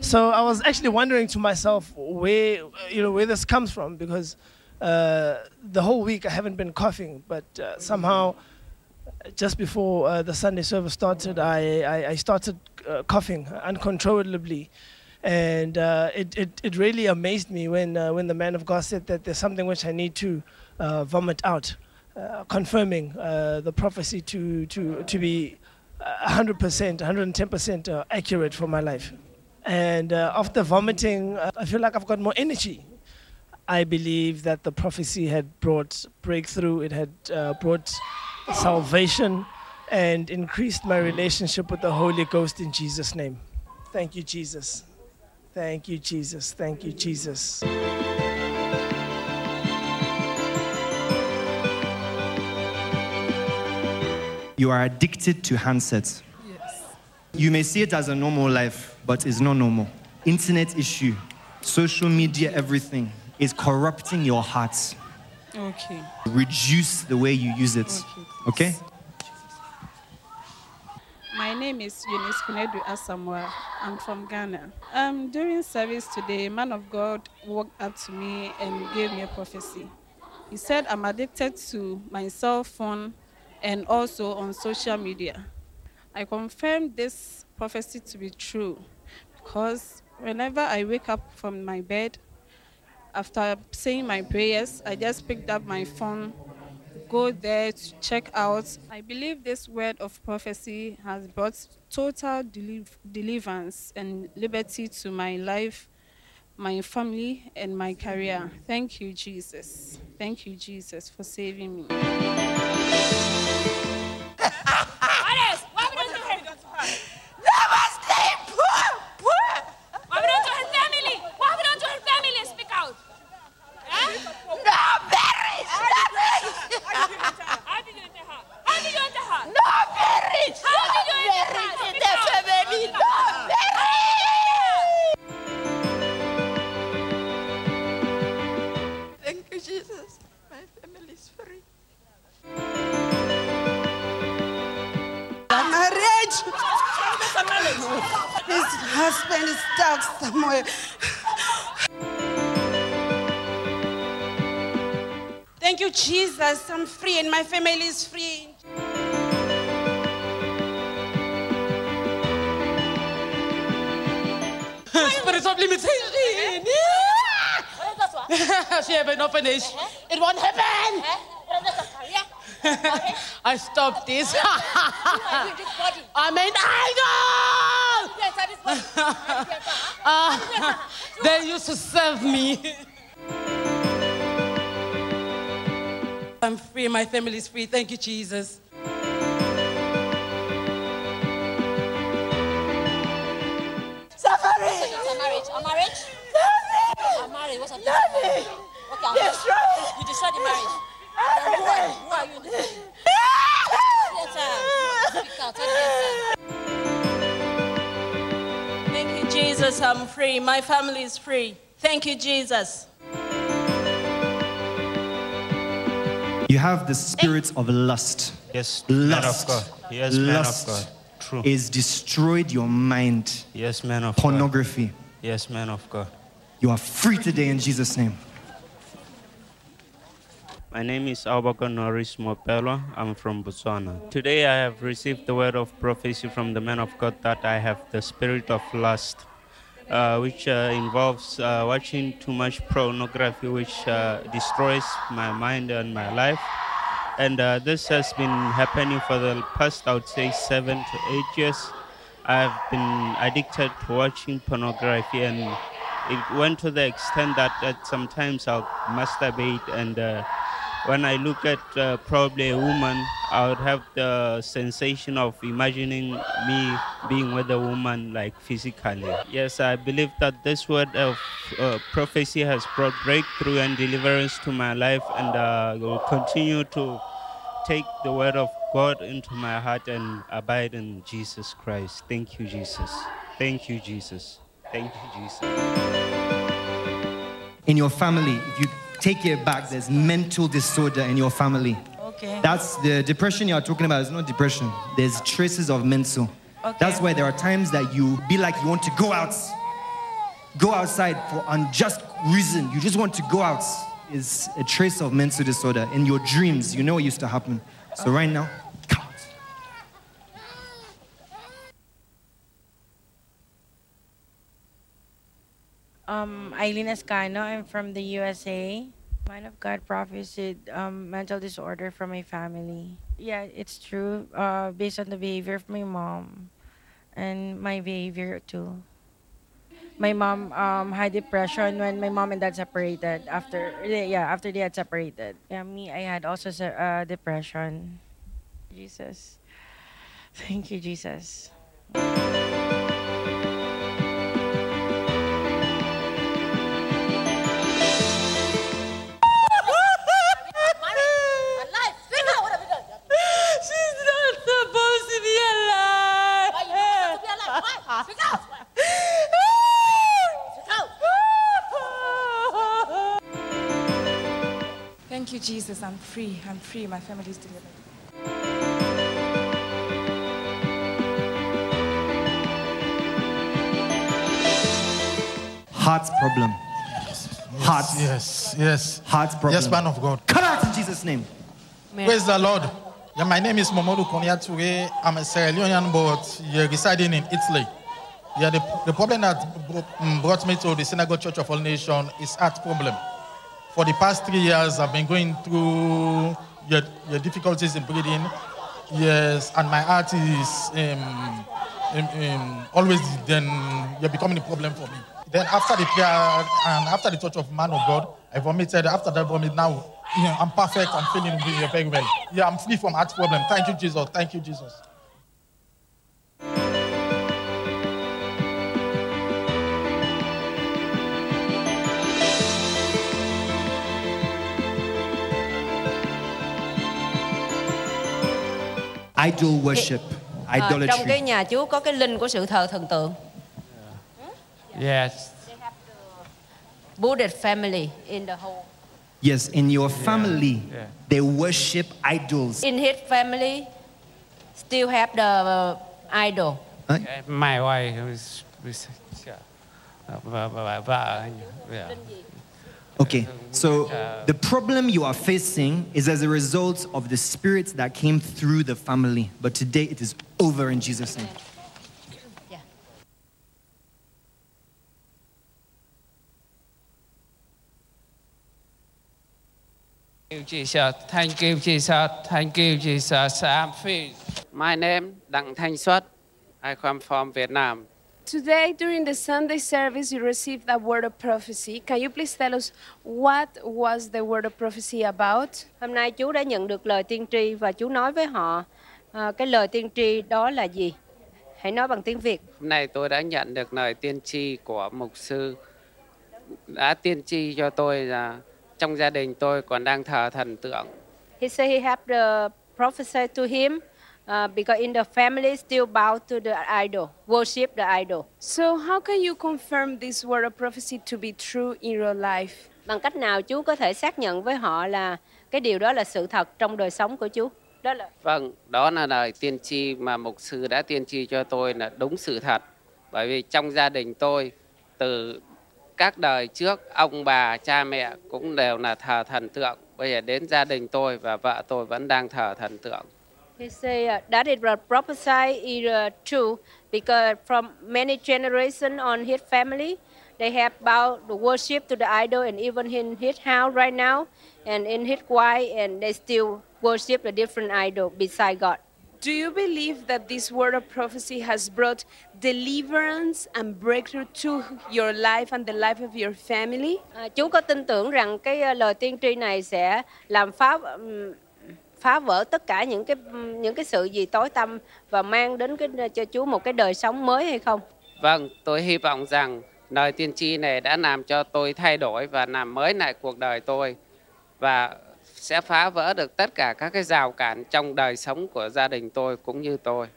So I was actually wondering to myself where, you know, where this comes from because uh, the whole week I haven't been coughing, but somehow just before uh, the Sunday service started, I, I, I started uh, coughing uncontrollably. And uh, it, it, it really amazed me when, uh, when the man of God said that there's something which I need to uh, vomit out, uh, confirming the prophecy to, to, to be uh, 100%, 110% uh, accurate for my life. And after vomiting, I feel like I've got more energy. I believe that the prophecy had brought breakthrough, it had brought salvation, and increased my relationship with the Holy Ghost in Jesus' name. Thank you, Jesus. Thank you, Jesus. Thank you, Jesus. You are addicted to handsets. Yes. You may see it as a normal life, but it's not normal. Internet issue, social media, everything is corrupting your hearts. Okay. Reduce the way you use it. Okay? My My name is Eunice Kunedu Asamoah. I'm from Ghana. Um, during service today, a man of God walked up to me and gave me a prophecy. He said, I'm addicted to my cell phone and also on social media. I confirmed this prophecy to be true because whenever I wake up from my bed, after saying my prayers, I just picked up my phone, go there to check out. I believe this word of prophecy has brought total deliv- deliverance and liberty to my life, my family, and my career. Thank you, Jesus. Thank you, Jesus, for saving me. My family is free. Thank you, Jesus. Suffering. A marriage. A marriage. A marriage. What's happening? Nothing. Okay, I'm Destroy. You destroyed the marriage. Then who are, who are you in the family? Yes, sir. Speak out. Tell them, sir. Thank you, Jesus. I'm free. My family is free. Thank you, Jesus. You have the spirit of lust. Yes, man of lust. God. Yes, man of lust God. True. is destroyed your mind. Yes, man of Pornography. God. Yes, man of God. You are free today in Jesus' name. My name is Albaka Norris Mopelo. I'm from Botswana. Today I have received the word of prophecy from the man of God that I have the spirit of lust, uh, which uh, involves uh, watching too much pornography, which uh, destroys my mind and my life. And uh, this has been happening for the past, I would say, seven to eight years. I've been addicted to watching pornography, and it went to the extent that, that sometimes I'll masturbate and uh, when I look at uh, probably a woman, I would have the sensation of imagining me being with a woman, like physically. Yes, I believe that this word of uh, prophecy has brought breakthrough and deliverance to my life, and uh, will continue to take the word of God into my heart and abide in Jesus Christ. Thank you, Jesus. Thank you, Jesus. Thank you, Jesus. In your family, you take it back, there's mental disorder in your family. Okay. That's the depression you're talking about. It's not depression. There's traces of mental. Okay. That's why there are times that you be like you want to go out, go outside for unjust reason. You just want to go out. Is a trace of mental disorder in your dreams. You know what used to happen. So right now, Um, Eileen Escano. I'm from the USA. Man of God prophesied um, mental disorder from my family. Yeah, it's true. Uh, based on the behavior of my mom and my behavior too. My mom um, had depression when my mom and dad separated. After yeah, after they had separated. Yeah, me, I had also uh, depression. Jesus, thank you, Jesus. Thank you, Jesus. I'm free. I'm free. My family is delivered. Heart problem. Heart. Yes, yes. Heart problem. Yes, man of God. Come out in Jesus' name. Praise the Lord. Yeah, my name is Momodu Konyature. I'm a Sierra Leonean, but you're residing in Italy. Yeah, the, the problem that mm, brought me to the Synagogue Church of All Nations is heart problem. For the past three years, I've been going through your, your difficulties in breathing. Yes, and my heart is um, um, um, always then you're becoming a problem for me. Then after the prayer and after the touch of man of God, I vomited. After that vomit, now you know, I'm perfect. I'm feeling very well. Yeah, I'm free from heart problem. Thank you, Jesus. Thank you, Jesus. Idol worship, trong idolatry. cái nhà Chúa có cái linh của sự thờ thần tượng. Yes. Buddhist family in the whole. Yes, in your family, yeah. they worship idols. In his family, still have the uh, idol. My wife is, is vợ vợ vợ anh. Yeah. Okay, so the problem you are facing is as a result of the spirits that came through the family. But today it is over in Jesus' name. you, Jesus. Thank you, Jesus. Thank you, Jesus. I'm free. My name Đặng Thanh Xuất. I come from Vietnam. Today, during the Sunday service, you received a word of prophecy. Can you please tell us what was the word of prophecy about? Hôm nay Chúa đã nhận được lời tiên tri và Chúa nói với họ à, cái lời tiên tri đó là gì? Hãy nói bằng tiếng Việt. Hôm nay tôi đã nhận được lời tiên tri của mục sư đã tiên tri cho tôi là trong gia đình tôi còn đang thờ thần tượng. He said he had the prophesy to him uh, because in the family still bow to the idol, worship the idol. So, how can you confirm this word of prophecy to be true in real life? Bằng cách nào Chúa có thể xác nhận với họ là cái điều đó là sự thật trong đời sống của Chúa? Đó là Vâng, đó là lời tiên tri mà mục sư đã tiên tri cho tôi là đúng sự thật. Bởi vì trong gia đình tôi từ các đời trước ông bà cha mẹ cũng đều là thờ thần tượng. Bây giờ đến gia đình tôi và vợ tôi vẫn đang thờ thần tượng. He say uh, that is the prophesy is uh, true because from many generations on his family, they have bowed the worship to the idol, and even in his house right now, and in his wife, and they still worship the different idol beside God. Do you believe that this word of prophecy has brought deliverance and breakthrough to your life and the life of your family? À, Chúa có tin tưởng rằng cái lời tiên tri này sẽ làm phá ừm, phá vỡ tất cả những cái những cái sự gì tối tăm và mang đến cái cho Chúa một cái đời sống mới hay không? Vâng, tôi hy vọng rằng lời tiên tri này đã làm cho tôi thay đổi và làm mới lại cuộc đời tôi và sẽ phá vỡ được tất cả các cái rào cản trong đời sống của gia đình tôi cũng như tôi.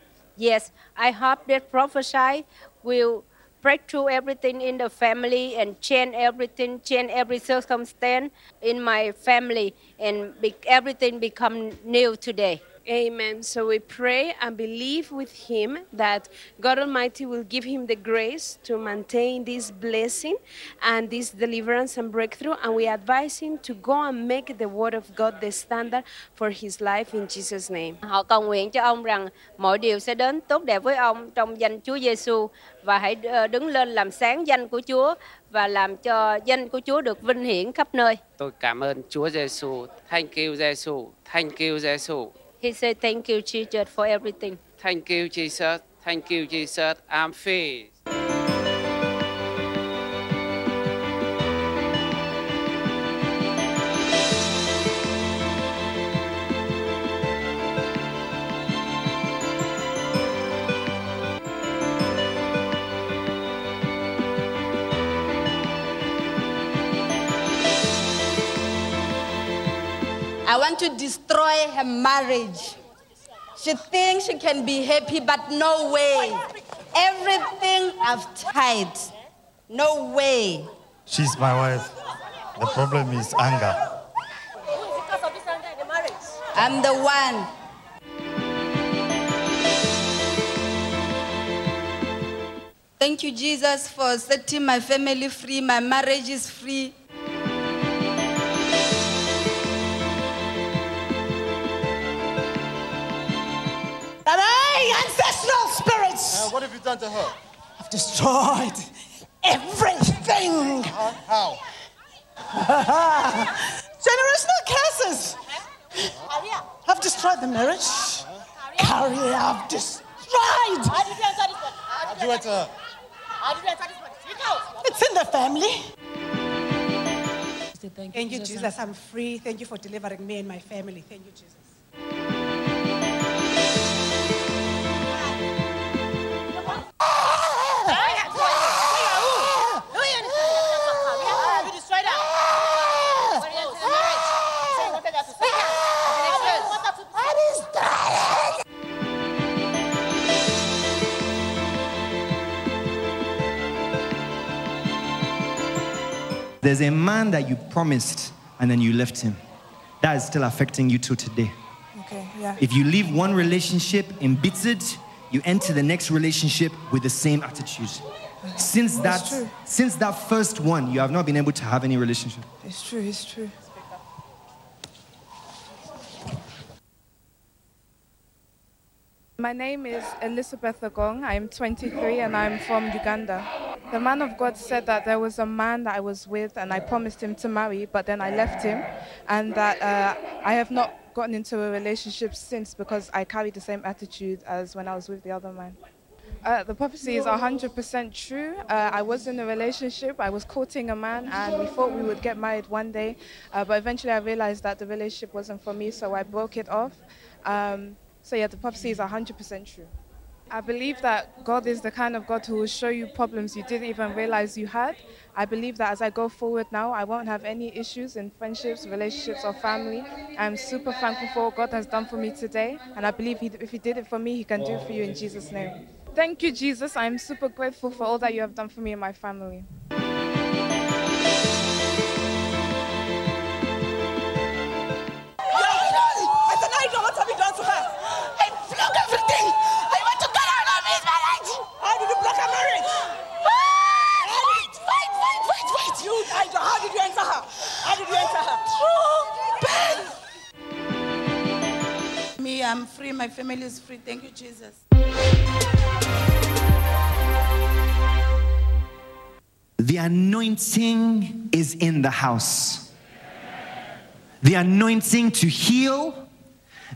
Yes, I hope that prophesy will break through everything in the family and change everything, change every circumstance in my family, and be, everything become new today. Amen. So we pray and believe with him that God Almighty will give him the grace to maintain this blessing and this deliverance and breakthrough. And we advise him to go and make the word of God the standard for his life in Jesus' name. Họ cầu nguyện cho ông rằng mọi điều sẽ đến tốt đẹp với ông trong danh Chúa Giêsu và hãy đứng lên làm sáng danh của Chúa và làm cho danh của Chúa được vinh hiển khắp nơi. Tôi cảm ơn Chúa Giêsu. Thank you Giêsu. Thank you Giêsu. He said, "Thank you, Jesus, for everything." Thank you Jesus. Thank you Jesus. I'm free. Want to destroy her marriage. She thinks she can be happy, but no way. Everything I've tried, no way. She's my wife. The problem is anger. I'm the one. Thank you, Jesus, for setting my family free. My marriage is free. What have you done to her? have destroyed everything. How? Generational curses I've destroyed the marriage. Career I've destroyed. Have you went to her? It's in the family. Thank you, Jesus. I'm free. Thank you for delivering me and my family. Thank you, Jesus. There's a man that you promised and then you left him. That is still affecting you till today. Okay, yeah. If you leave one relationship embittered, you enter the next relationship with the same attitude. Since that, That's true. since that first one, you have not been able to have any relationship. It's true, it's true. My name is Elizabeth Agong. I'm 23 and I'm from Uganda. The man of God said that there was a man that I was with and I promised him to marry, but then I left him, and that uh, I have not gotten into a relationship since because I carry the same attitude as when I was with the other man. Uh, the prophecy is 100% true. Uh, I was in a relationship, I was courting a man, and we thought we would get married one day, uh, but eventually I realized that the relationship wasn't for me, so I broke it off. Um, so, yeah, the prophecy is 100% true. I believe that God is the kind of God who will show you problems you didn't even realize you had. I believe that as I go forward now, I won't have any issues in friendships, relationships, or family. I'm super thankful for what God has done for me today, and I believe he, if He did it for me, He can do it for you in Jesus' name. Thank you, Jesus. I'm super grateful for all that you have done for me and my family. I'm free. My family is free. Thank you, Jesus. The anointing is in the house. The anointing to heal,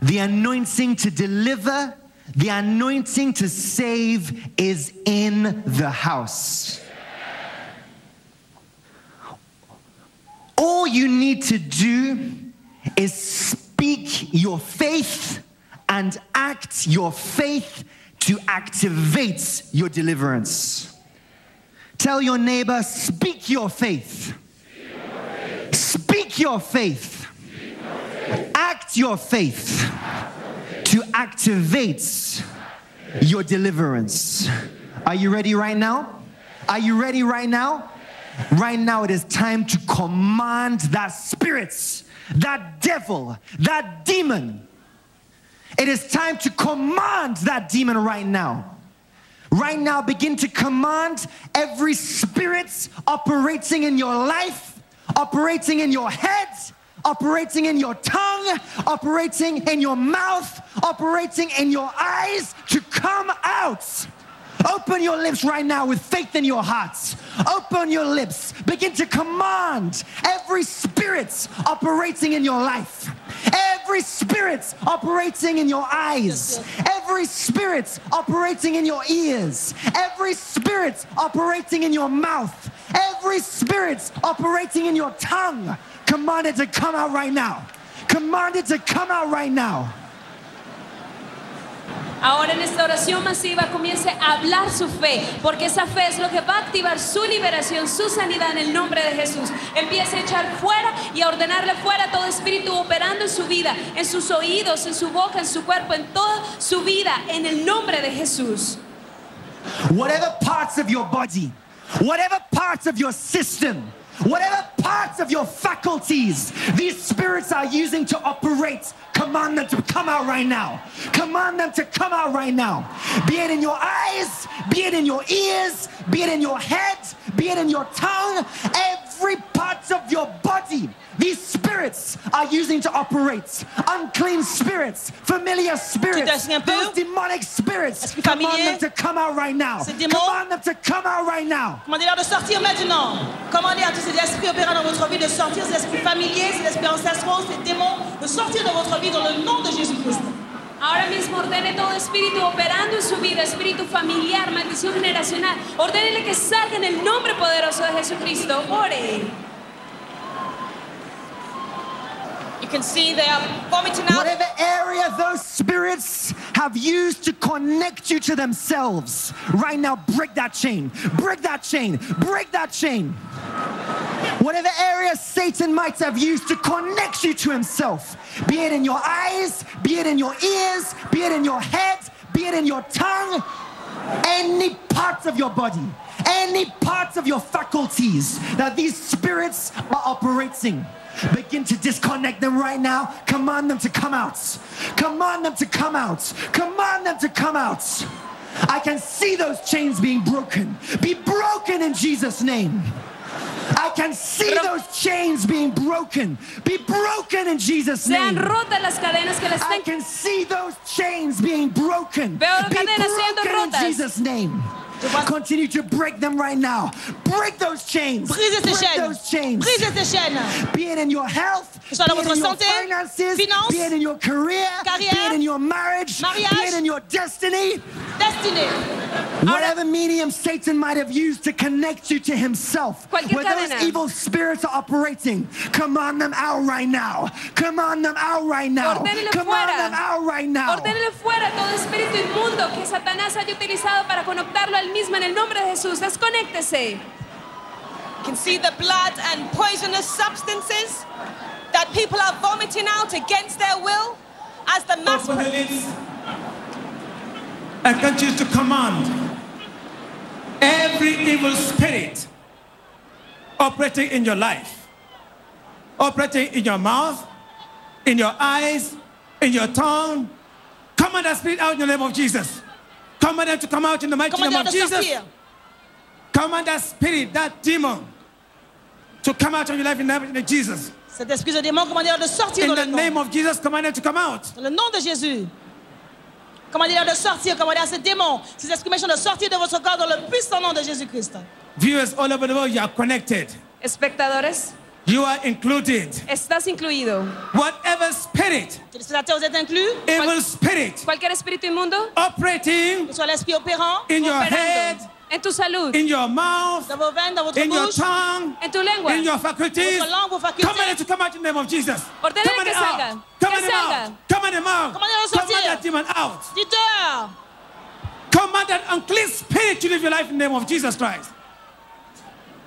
the anointing to deliver, the anointing to save is in the house. All you need to do is speak your faith and act your faith to activate your deliverance. Tell your neighbor, speak your faith. Speak your faith. Act your faith to activate your deliverance. Are you ready right now? Are you ready right now? Right now, it is time to command that spirit, that devil, that demon. It is time to command that demon right now. Right now, begin to command every spirit operating in your life, operating in your head, operating in your tongue, operating in your mouth, operating in your eyes to come out. Open your lips right now with faith in your hearts. Open your lips. Begin to command every spirit operating in your life. Every spirit operating in your eyes. Every spirit operating in your ears. Every spirit operating in your mouth. Every spirit operating in your tongue. Command it to come out right now. Command it to come out right now. Ahora en esta oración masiva comience a hablar su fe, porque esa fe es lo que va a activar su liberación, su sanidad en el nombre de Jesús. Empiece a echar fuera y a ordenarle fuera todo espíritu operando en su vida, en sus oídos, en su boca, en su cuerpo, en toda su vida, en el nombre de Jesús. Whatever parts of your body, whatever parts of your system, Whatever parts of your faculties these spirits are using to operate, command them to come out right now. Command them to come out right now. Be it in your eyes, be it in your ears, be it in your head, be it in your tongue, every part of your body. These spirits are using to operate. Unclean spirits, familiar spirits, those demonic spirits. Command them to come out right now. Command them to come out right now. Commandez-leur de sortir maintenant. Commandez à tous ces esprits opérant dans votre vie de sortir, ces esprits familiers, ces esprits ancestraux, ces démons, de sortir de votre vie dans le nom de Jésus-Christ. Ahora mismo ordene todo espíritu operando en su vida, espíritu familiar, maldición generacional. Ordénele que salga en el nombre poderoso de Jesucristo. Ore. Can see they are vomiting out. Whatever area those spirits have used to connect you to themselves, right now, break that chain. Break that chain. Break that chain. Whatever area Satan might have used to connect you to himself, be it in your eyes, be it in your ears, be it in your head, be it in your tongue, any parts of your body, any parts of your faculties that these spirits are operating. Begin to disconnect them right now. Command them to come out. Command them to come out. Command them to come out. I can see those chains being broken. Be broken in Jesus' name. I can see those chains being broken. Be broken in Jesus' Sean name. rotas las cadenas que las I can see those chains being broken. Be broken in. Jesus' name. Continue to break them right now. Break those chains. Brisez ces break chaînes. those chains. Brisez ces chaînes. Be it in your health, Que ce soit dans be it votre in your santé, finances, finance, be it in your career, be it in your marriage, mariage, be it in your destiny. Destiny. Whatever medium Satan might have used to connect you to himself, where those evil spirits are operating, command them out right now. Command them out right now. Command them out right now. Todo espíritu inmundo que Satanás haya utilizado para conectarlo al mismo en el nombre de Jesús. Desconéctese. You can see the blood and poisonous substances that people are vomiting out against their will as the mass. Open the lips and continue to command every evil spirit operating in your life, operating in your mouth, in your eyes, in your tongue. Command that spirit out in the name of Jesus. Command them to come out in the mighty name of de Jesus. sortir. Command that spirit, that demon, to come out of your life in the name of Jesus. Cet esprit de démon, commandez-leur de sortir In dans the le nom. name of Jesus, command them to come out. Dans le nom de Jésus. Commandez-leur de sortir, commandez à ces démons, ces esprits méchants de sortir de votre corps dans le puissant nom de Jésus-Christ. Viewers all over the world, you are connected. Espectadores, You are included. estás incluido. Whatever spirit, Téléspectateurs, vous êtes inclus. evil spirit, Cualquier espíritu inmundo operating Que ce soit l'esprit opérant, in your operando head, en tu salud, in your mouth, dans vos veines, dans votre in your tongue, en tu lengua. in your faculties. votre langue, vos facultés. Command them to come out in the name of Jesus. Ordénale Command que salga. out. Que Command them salga. out. Command them out. Commandez-le de Command that demon out. Dites dehors. Command that unclean spirit to live your life in the name of Jesus Christ.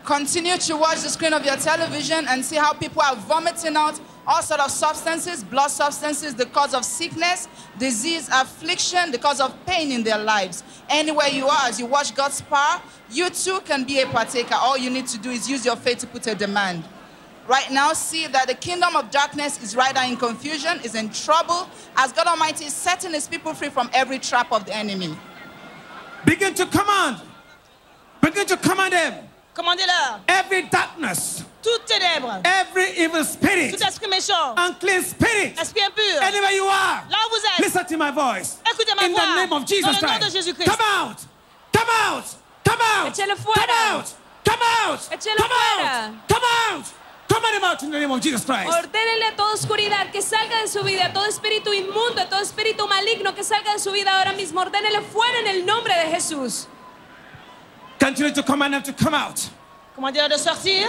Continue to watch the screen of your television and see how people are vomiting out all sort of substances, blood substances, the cause of sickness, disease, affliction, the cause of pain in their lives. Anywhere you are, as you watch God's power, you too can be a partaker. All you need to do is use your faith to put a demand. Right now, see that the kingdom of darkness is right now in confusion, is in trouble, as God Almighty is setting his people free from every trap of the enemy. Begin to command. Begin to command them. Commandez-leur. Every darkness, Toute ténèbre, every evil spirit, tout esprit méchant, unclean spirit, esprit impur, anywhere you are, là où vous êtes, listen to my voice. écoutez ma In the name of Dans Jesus le nom de Christ. Jésus-Christ. Come out. Come out. Come out. Come out. Come out. Come out. Come out. Command them out in the name of Jesus Christ. Ordénele a toda oscuridad que salga de su vida, todo espíritu inmundo, todo espíritu maligno que salga de su vida ahora mismo. Ordénele fuera en el nombre de Jesús. Continue to command them to come out. Commandez-leur de sortir,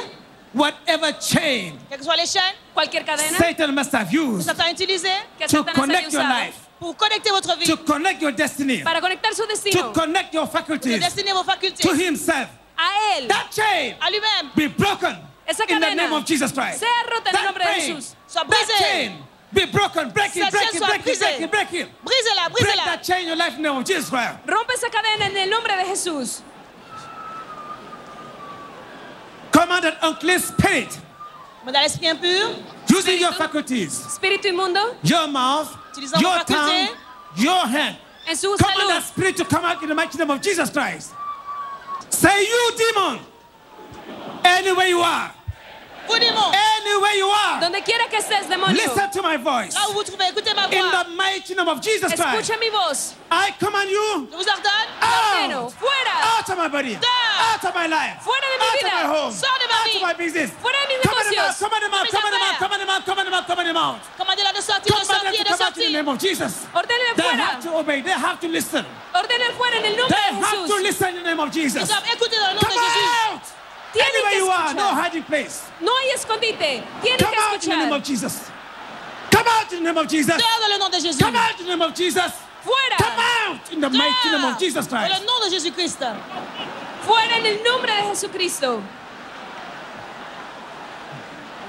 Whatever chain quelle que soit les chaînes Cualquier cadena Satan must have used Satan a utilisées que to connect your life, pour connecter votre vie, to connect your destiny, para conectar su to destino connect your pour faculties vos facultés to Himself. a Él, That chain à lui-même. be broken esa in the cadena name of Jesus Christ. sea rota en el nombre de Jesús. Soit brisée. be broken. Break it, Cette break chaîne it, break it, break it, break it. Brisez-la, Break brisez-la. that chain in your life in the name of Jesus Christ. Rompe esa cadena en el nombre de Jesús. Command that unclean spirit. Demandez l'esprit impur, using your faculties, your mouth, your tongue, your hand. Command that spirit to come out in the mighty name of Jesus Christ. Say, you demon, anywhere you are, anywhere you are, Donde quiera que estés, demonio. listen to my voice. là où vous trouvez, écoutez ma In the mighty name of Jesus Christ, Escucha mi voz. I command you vous ordonne, out, fuera. out of my body, out of my life, Fuera de mi out vida. of my home, Sors de ma out vie. of my business. Fuera de mis Command them out, negocios. command them out, Mis command them out, affaires. command them out, command them out, command them out. commandez-la de sortir, de Command sortir, them de to come out in the sortir. name of Jesus. Ordénele They fuera. have to obey, they have to listen. Ordénele fuera en el nombre They de have to Jesús. listen in the name of Jesus. Ils doivent écouter dans le nom Come de Jésus. out! Tienen Anywhere que you are, no hiding place. No hay escondite. Tienen Come que out in the name of Jesus. Come out in the name of Jesus. Dehors dans le de Jésus. Come out in the name of Jesus. Fuera. Come out in the mighty name of Jesus Dans Christ. le nom de Jésus-Christ. Fuera en el nombre de Jesucristo.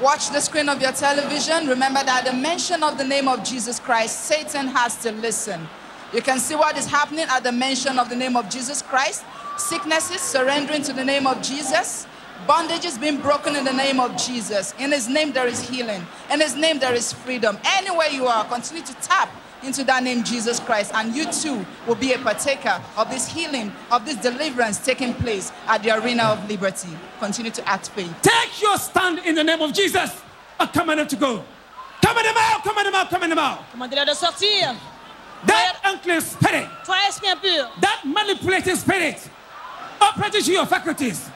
Watch the screen of your television. Remember that at the mention of the name of Jesus Christ, Satan has to listen. You can see what is happening at the mention of the name of Jesus Christ. Sicknesses surrendering to the name of Jesus. Bondages being broken in the name of Jesus. In his name there is healing. In his name there is freedom. Anywhere you are, continue to tap into that name Jesus Christ and you too will be a partaker of this healing, of this deliverance taking place at the arena of liberty. Continue to act faith. Take your stand in the name of Jesus. I command them to go. Command them out, command them out, command them out. Commandez-la de sortir. That unclean spirit, Toi, esprit impur, that manipulating spirit, operating to your faculties.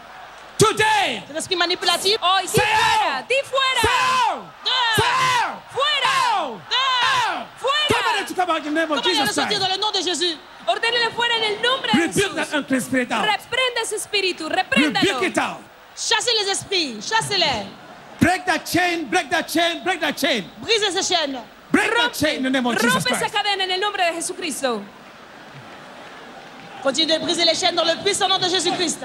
Today, cet esprit manipulatif, Hoy, di Say fuera. Di fuera. Dehors, out! Fuera. dehors. Command them to come out in the name of Commandez-la de Jesus sortir Christ. dans le nom de Jésus. Ordénele fuera en el nombre de out. Reprenda ese espíritu. Repréndalo. Chassez les esprits, chassez-les. Break that chain, break that chain, break that chain. Brisez ces chaînes. Break that chain in the name of Jesus Rompe esa Christ. cadena en el nombre de Jesucristo. Continuez de briser les chaînes dans le puissant nom de Jésus-Christ.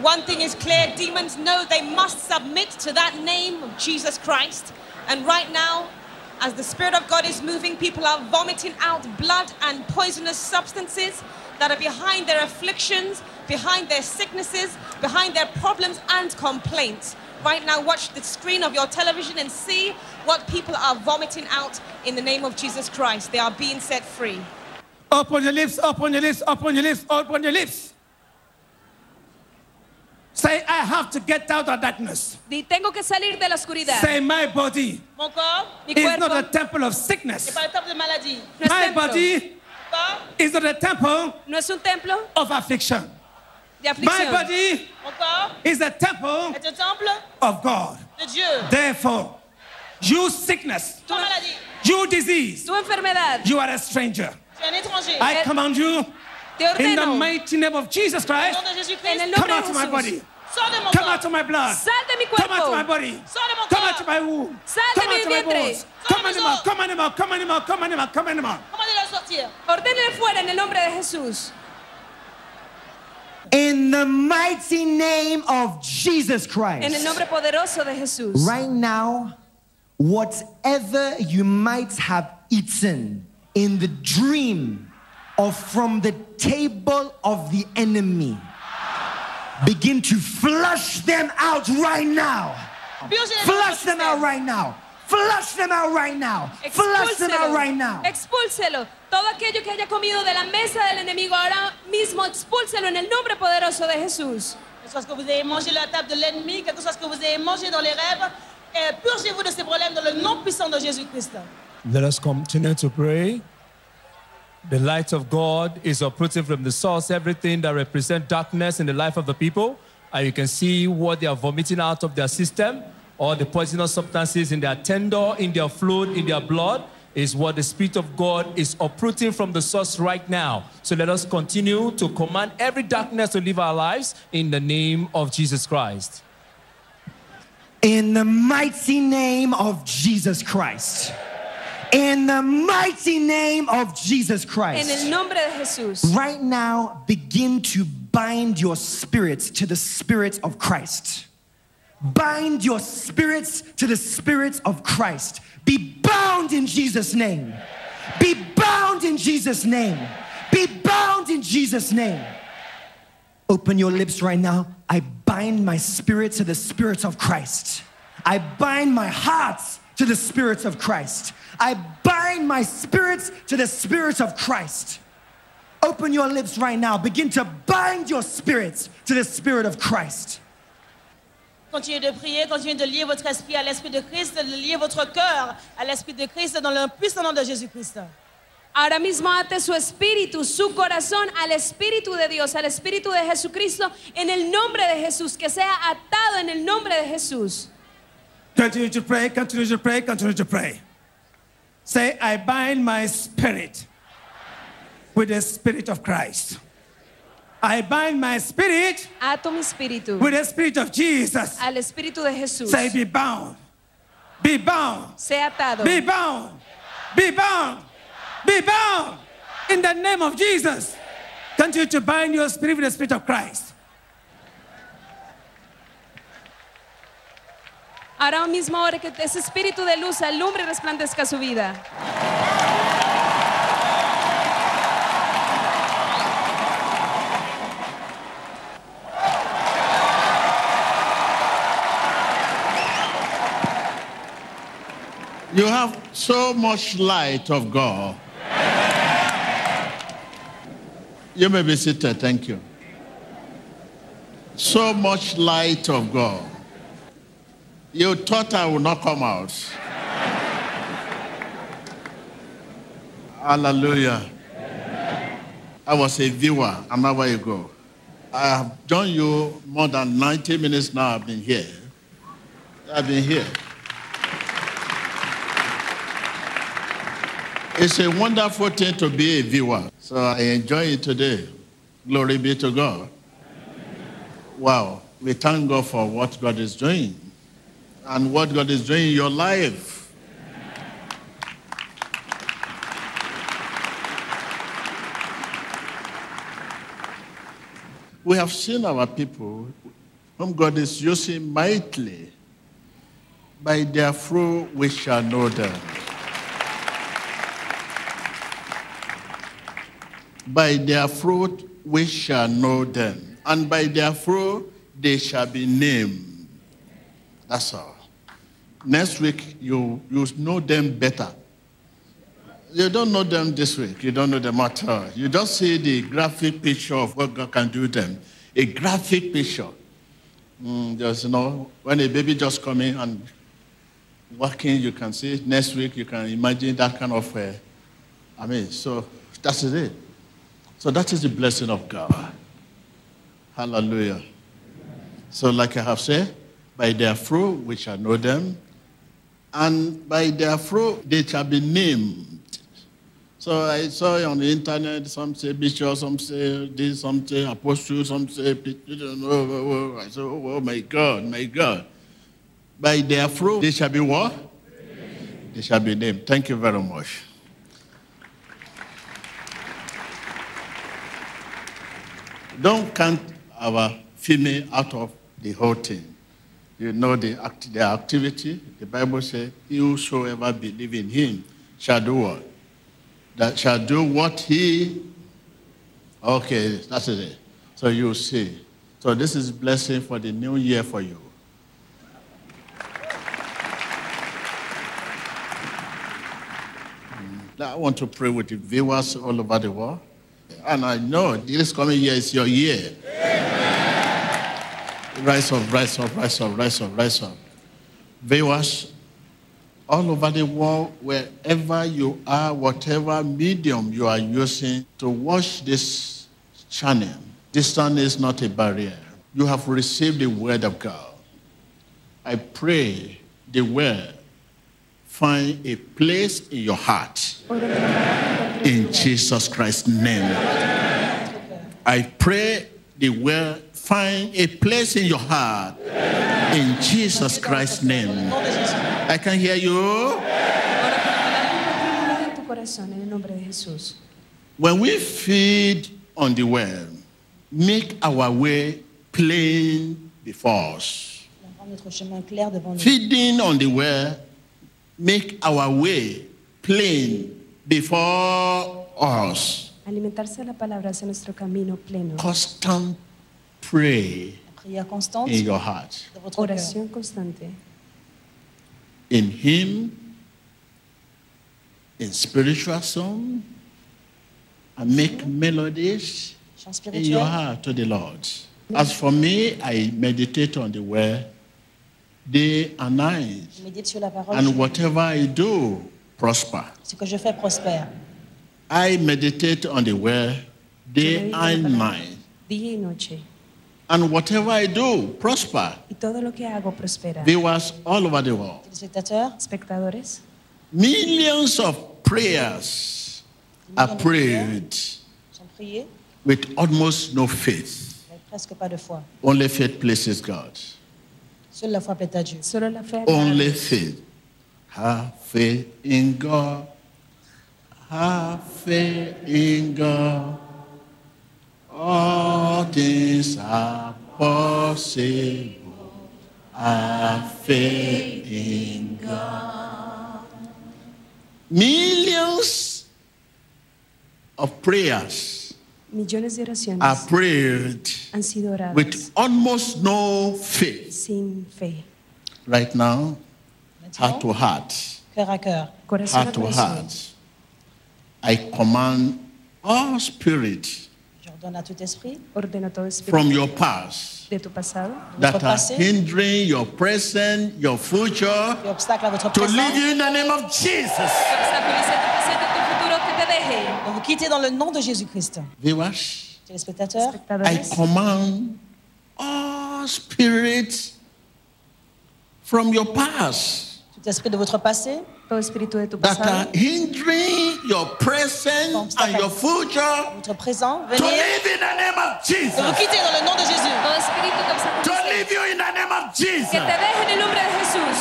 One thing is clear demons know they must submit to that name of Jesus Christ. And right now, as the Spirit of God is moving, people are vomiting out blood and poisonous substances that are behind their afflictions, behind their sicknesses, behind their problems and complaints. Right now, watch the screen of your television and see what people are vomiting out in the name of Jesus Christ. They are being set free. Open your lips, open your lips, open your lips, open your lips. Say, I have to get out of darkness. Di, tengo que salir de la oscuridad. Say, my body Mon corps Mi is cuerpo not a temple of sickness. pas le temple de maladie. no es My templo. body Corps, is not a temple No es un templo of affliction. de My aflicción. body mon corps is a temple est un temple of God. de Dieu. Therefore, you sickness, Toi, maladie, you disease, Tu enfermedad. you are a stranger. tu es un étranger. I command you Te in the ordeno. mighty name of Jesus Au Christ, nom de En el Jésus-Christ, come nombre out de of my body. sors de mon Come corps. out of my blood. Sal de mi Come out of cuerpo. my body. Sors de mon Come out corps. of my womb. Sal de Come mi out of my vientre. bones. Come on him out, come on him out, come on him out, come on him out, come on him out. Commandez-la de sortir. Ordénele fuera en el nombre de Jesús. In the mighty name of Jesus En el Christ. nombre poderoso de Jesús. Right now, whatever you might have eaten in the dream or from the table of the enemy, begin to flush them out right now. Flush them out right now. Flush them out right now. Flush them out right now. Expúlselo. Todo aquello que haya comido de la mesa del enemigo ahora mismo, expúlselo en el nombre poderoso de Jesús. Que ce soit ce que vous avez mangé de la table de l'ennemi, quelque chose que vous avez mangé dans les rêves, purgez-vous de ces problèmes dans le nom puissant de Jésus-Christ. Let us continue to pray. The light of God is uprooting from the source everything that represents darkness in the life of the people. And you can see what they are vomiting out of their system, or the poisonous substances in their tender, in their fluid, in their blood, is what the Spirit of God is uprooting from the source right now. So let us continue to command every darkness to live our lives in the name of Jesus Christ. In the mighty name of Jesus Christ. In the mighty name of Jesus En Christ. el nombre de Jesús. Right now, begin to bind your spirits to the spirit of Christ. Bind your spirits to the spirit of Christ. Be bound in Jesus' name. Be bound in Jesus' name. Be bound in Jesus' name. Open your lips right now. I bind my spirit to the spirit of Christ. I bind my hearts to the spirit of Christ. I bind my spirits to the spirit of Christ. Open your lips right now. Begin to bind your spirits to the spirit of Christ. Continuez de prier, continuez de lier votre esprit à l'esprit de Christ, de lier votre cœur à l'esprit de Christ dans le puissant nom de Jésus-Christ. Ahora mismo ate su espíritu, su corazón al espíritu de Dios, al espíritu de Jesucristo, en el nombre de Jesús, que sea atado en el nombre de Jesús. Continue to pray, continue to pray, continue to pray. Say, I bind my spirit with the spirit of Christ. I bind my spirit Ato mi espíritu with the spirit of Jesus. al espíritu de Jesús. Say, be bound, be bound, Sea atado. be bound, be bound, be bound. In the name of Jesus, continue to bind your spirit with the spirit of Christ. Ahora mismo ahora que ese espíritu de luz alumbre y resplandezca su vida. You have so much light of God. You may be seated. Thank you. So much light of God. You thought I would not come out. Hallelujah. I was a viewer an hour ago. I have joined you more than 90 minutes now. I've been here. I've been here. It's a wonderful thing to be a viewer. So I enjoy it today. Glory be to God. Wow. We thank God for what God is doing and what God is doing in your life. We have seen our people whom God is using mightily. By their fruit we shall know them. By their fruit we shall know them, and by their fruit they shall be named. That's all. Next week you you know them better. You don't know them this week. You don't know them at all. You just see the graphic picture of what God can do them. A graphic picture. Mm, just you know, when a baby just coming and walking, you can see. Next week you can imagine that kind of. Uh, I mean, so that's it. So that is the blessing of God. Hallelujah. So, like I have said, by their fruit we shall know them, and by their fruit they shall be named. So I saw on the internet, some say bishop, some say this, some say apostle, some say, oh. I said, oh, oh my God, my God. By their fruit they shall be what? They shall be named. Thank you very much. Don't count our female out of the whole thing. You know the act, their activity. The Bible says, "Whosoever believe in Him shall do what? That shall do what He." Okay, that's it. So you see. So this is blessing for the new year for you. Mm. I want to pray with the viewers all over the world. And I know this coming year is your year. Rise up, rise up, rise up, rise up, rise up. Viewers, all over the world, wherever you are, whatever medium you are using to watch this channel, distance is not a barrier. You have received the word of God. I pray the word find a place in your heart. In Jesus Christ's name. I pray the word find a place in your heart. In Jesus Christ's name. I can hear you. tu corazón en el nombre de Jesús. When we feed on the word, make our way plain before us. Rends notre chemin clair devant nous. Feeding on the word, make our way plain before us. Alimentarse la palabra hace nuestro camino pleno. Constant pray Prière constante in your heart. de votre cœur. Oración constante. In Him, in spiritual song, and make melodies in your heart to the Lord. As for me, I meditate on the word day and night, Je médite sur la parole. and whatever I do, prosper. Ce que je fais prospère. I meditate on the word day and night, Día y noche. And whatever I do, prosper. Y todo lo que hago prospera. Viewers all over the world. Spectateurs. Espectadores. Millions of prayers are prayed with almost no faith. presque pas de foi. Only faith pleases God. Seule la foi plaît à Dieu. Solo la fe. Only faith. Have faith in God. Have faith in God. All things are possible. Have faith in God. Millions of prayers Millones de oraciones are prayed han sido oradas with almost no faith. sin fe. Right now, heart to heart. Cœur à cœur. Corazón heart to corazón. heart. I command all spirit À tout esprit. From your past. de are hindering your present, your future, qui obstacle à votre to présent. live you in the name of Jesus. Vous quitter dans le nom de Jésus-Christ. Viewers, Téléspectateurs, I command all spirits from your past. Tout esprit de votre passé that are hindering your present and your future. Votre présent, to live in the name of Jesus. de vous quitter dans le nom de Jésus. To live you in the name of Jesus. que te deje en el nombre de Jesús.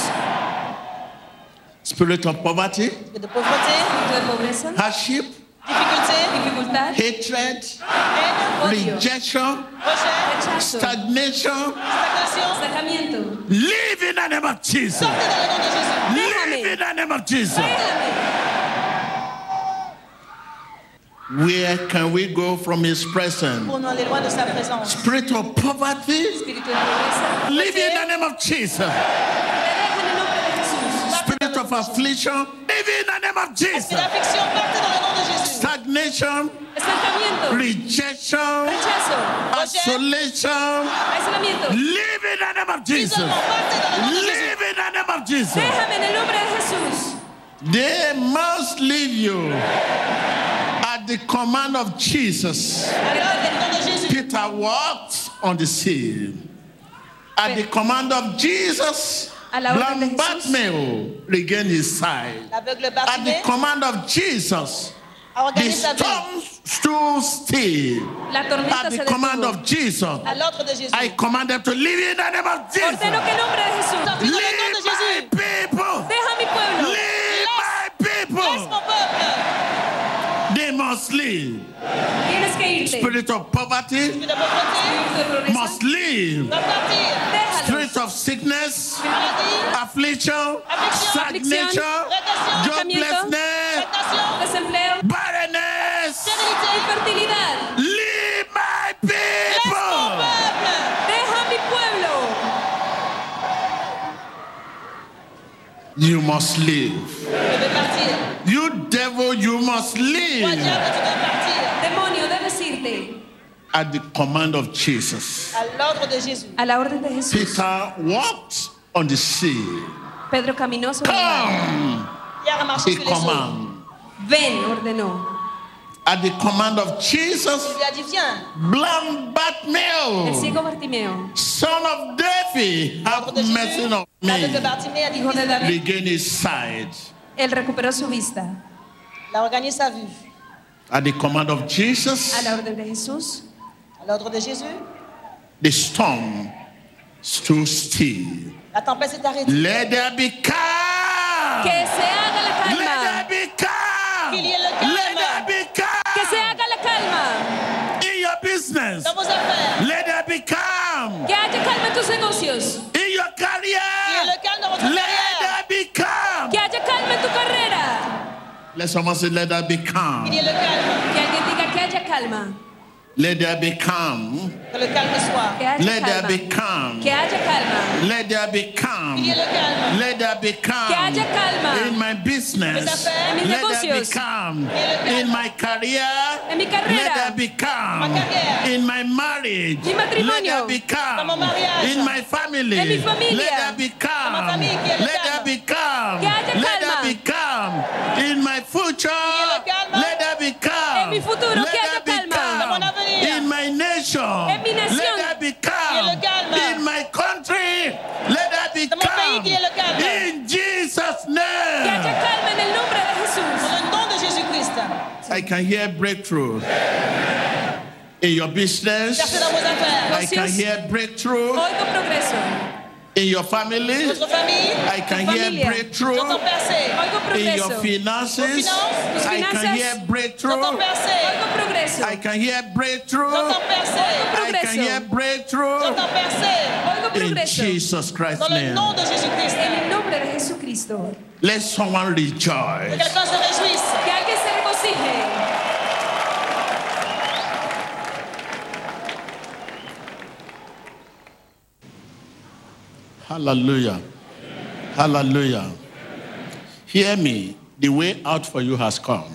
Spirit of poverty, hardship, hatred, rejection, stagnation. Live in the name of Jesus. Sortez dans le nom de Jésus. Live in the name of Jesus. Where can we go from His presence? Pour nous aller loin de sa présence. Spirit of poverty, Espíritu de pobreza, live in the name of Jesus. te deje en el nombre de Jesús. Spirit of affliction, live in the name of Jesus. Esprit d'affliction, partez dans le nom de Jésus. Stagnation, rejection, isolation, live in the name of Jesus. Isolement, partez dans le nom de Jésus. Live in the name of Jesus. Déjame en el nombre de Jesús. They must leave you at the command of Jesus. Alors, dans le nom de Jésus. Peter walked on the sea. At the command of Jesus, A la orden blind Bartimaeus regained his sight. At the command of Jesus, the regagné sa vue. storm stood still. At the command of Jesus, À l'ordre de Jésus. I command them to live in the name of Jesus. Ordeno que en nombre de Jesús. Sortez dans le nom Leave my people. Deja mi pueblo. Leave my people. They must leave. Tienes que irte. Spirit of poverty Esprit de pauvreté, Espíritu de pobreza, must leave. doit partir. déjalo. Spirit of sickness, affliction, stagnation, joblessness, barrenness. Leave my people. peuple. Deja mi pueblo. You must leave. Tu devais partir. You devil, you must leave diable, tu devais partir. Demonio, debes irte. at the command of Jesus. À l'ordre de Jésus. A la orden de Jesús. Peter walked on the sea. Pedro caminó sobre el mar. Come, Pierre a marché he sur les command. Ven, ordenó. At the command of Jesus, lui a blind El ciego Bartimeo, son of David, have mercy on me. Bartimée a dit, hijo de David, Regain his sight. Él recuperó su vista. il a regagné sa vue. At the command of Jesus, A la orden de Jesús, À l'ordre de Jésus, the storm stood still. la tempête s'est arrêtée. Let there be calm. Que se haga la Let there be calm. Qu'il y ait le Let there calme be Que se calm haga la calma. in your business. dans vos affaires. Let there be calm Que haya calma en tus negocios. in your Qu'il y ait career. le calme dans votre carrière. Let someone say, Let there be calm. Qu'il y ait le calme. Que alguien diga que haya calma. Let there be calm. Que le calme soit. Que haya Let there be calm. Que haya calma. Let there be calm. Il y ait le calme. Let there be calm. Que haya calma. In my business. Mes affaires. En mis Let there be calm. Que le calme. In my career. Let there be calm. In my marriage. Let there be calm. Dans mon mariage. In my family. En mi familia. Let there be calm. Dans ma famille, qu'il y ait le Let there be calm. Let there calma. be calm. In my future. Let there be calm. En mi futuro, Let there be calma. calm. Dans mon avenir. In my nation. En mi nación. Let there be calm. le. In my country. Let there be Dans calm. qu'il y ait le calme. In Jesus' name. en el de Jesús. Dans le nom de Jésus-Christ. I can hear breakthrough. In your business. Percez dans vos affaires. I can hear breakthrough. Oigo progreso. In your family. I can hear breakthrough. J'entends percer. Oigo In your finances. Vos finances. Tus I can hear breakthrough. J'entends percer. Oigo progreso. I can hear breakthrough. I can hear breakthrough. J'entends percer. Oigo In. Jesus Christ's name. nom de Jésus-Christ. En el nombre de Jesucristo. Let someone rejoice. quelqu'un se réjouisse. Que alguien se regocije. Hallelujah. Hallelujah. Hear me. The way out for you has come.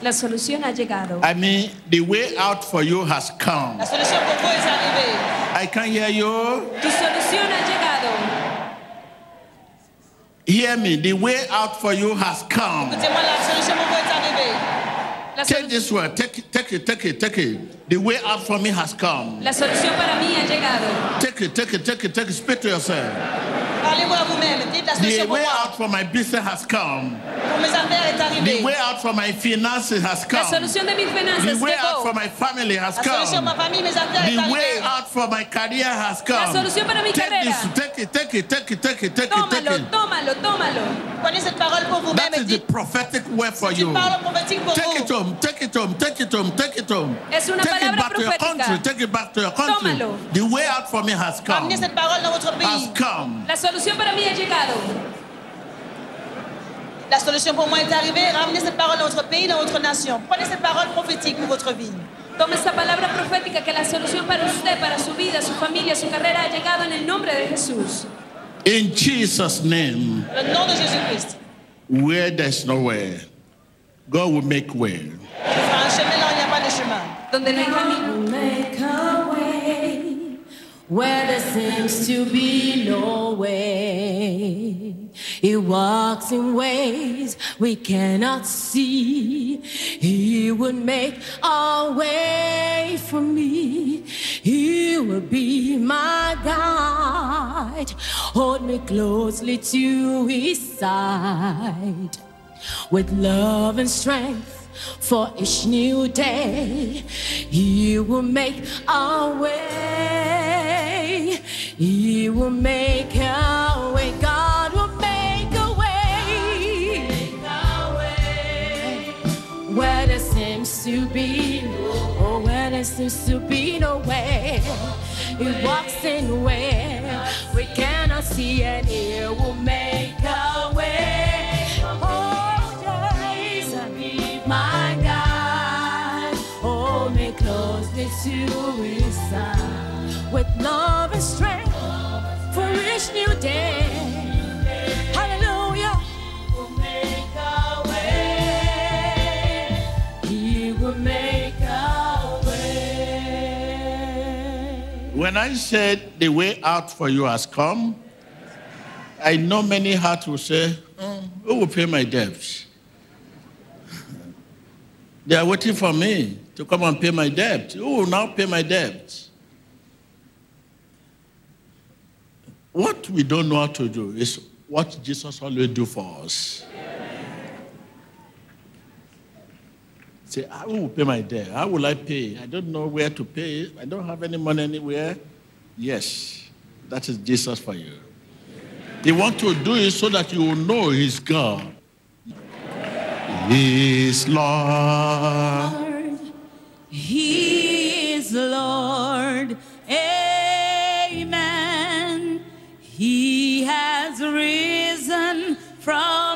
La solución ha llegado. I mean, the way out for you has come. La solution pour vous est arrivée. I can hear you. Tu solución ha llegado. Hear me. The way out for you has come. Écoutez-moi, la solution pour vous est arrivée. Take this word. Take it, take it, take it, take it. The way out for me has come. la solución para mí ha llegado. Take it, take it, take it, take it. Speak to yourself. Parlez-vous à vous-même. Dites la The solution way out for my business has come. Pour mes affaires est The way out for my finances has La come. de mis finanzas The way out for my family has La solution pour ma come. famille, mes affaires est The way out for my career has La come. para mi Take this, take it, take it, take it, take it, take it, take it. tómalo, tómalo. Prenez cette parole pour vous-même That the prophetic word for you. une parole prophétique pour Take it home, take it home, take it home, take it home. Es una Take it back to your country, take it back to your country. Tómalo. The way out for me has come. Amenez cette parole dans votre Has come. La solución para mí ha llegado. La solution pour moi est arrivée. Ramenez cette parole dans votre pays, dans votre nation. Prenez cette parole prophétique pour votre vie. Tome esta palabra profética que la solución para usted, para su vida, su familia, su carrera ha llegado en el nombre de Jesús. In Jesus' name, Le nom de Jésus-Christ. where there's no way, God will make way. Il fera un chemin là où il n'y a pas de chemin. Donde no hay camino. Where there seems to be no way. He walks in ways we cannot see. He would make a way for me. He will be my guide. Hold me closely to his side with love and strength for each new day. He will make a way. He will make a way. God will make a way. Where there seems to be, oh, where there seems to be no way. He walks in where we cannot see, and He will make strength for each new day. Hallelujah. Will make a way. He will make a way. When I said the way out for you has come, I know many hearts will say, "Oh, Who will pay my debts? They are waiting for me to come and pay my debt. Who will now pay my debt? What we don't know how to do is what Jesus always do for us. Say, I will pay my debt? How will I pay? I don't know where to pay. I don't have any money anywhere. Yes, that is Jesus for you. He wants to do it so that you will know He's God. He's Lord. He risen from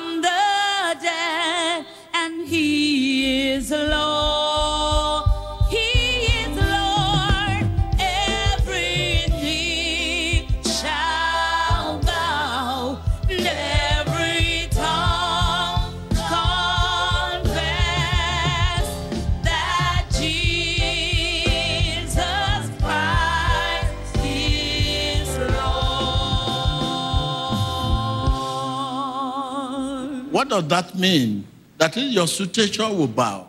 What does that mean? That is, your situation will bow.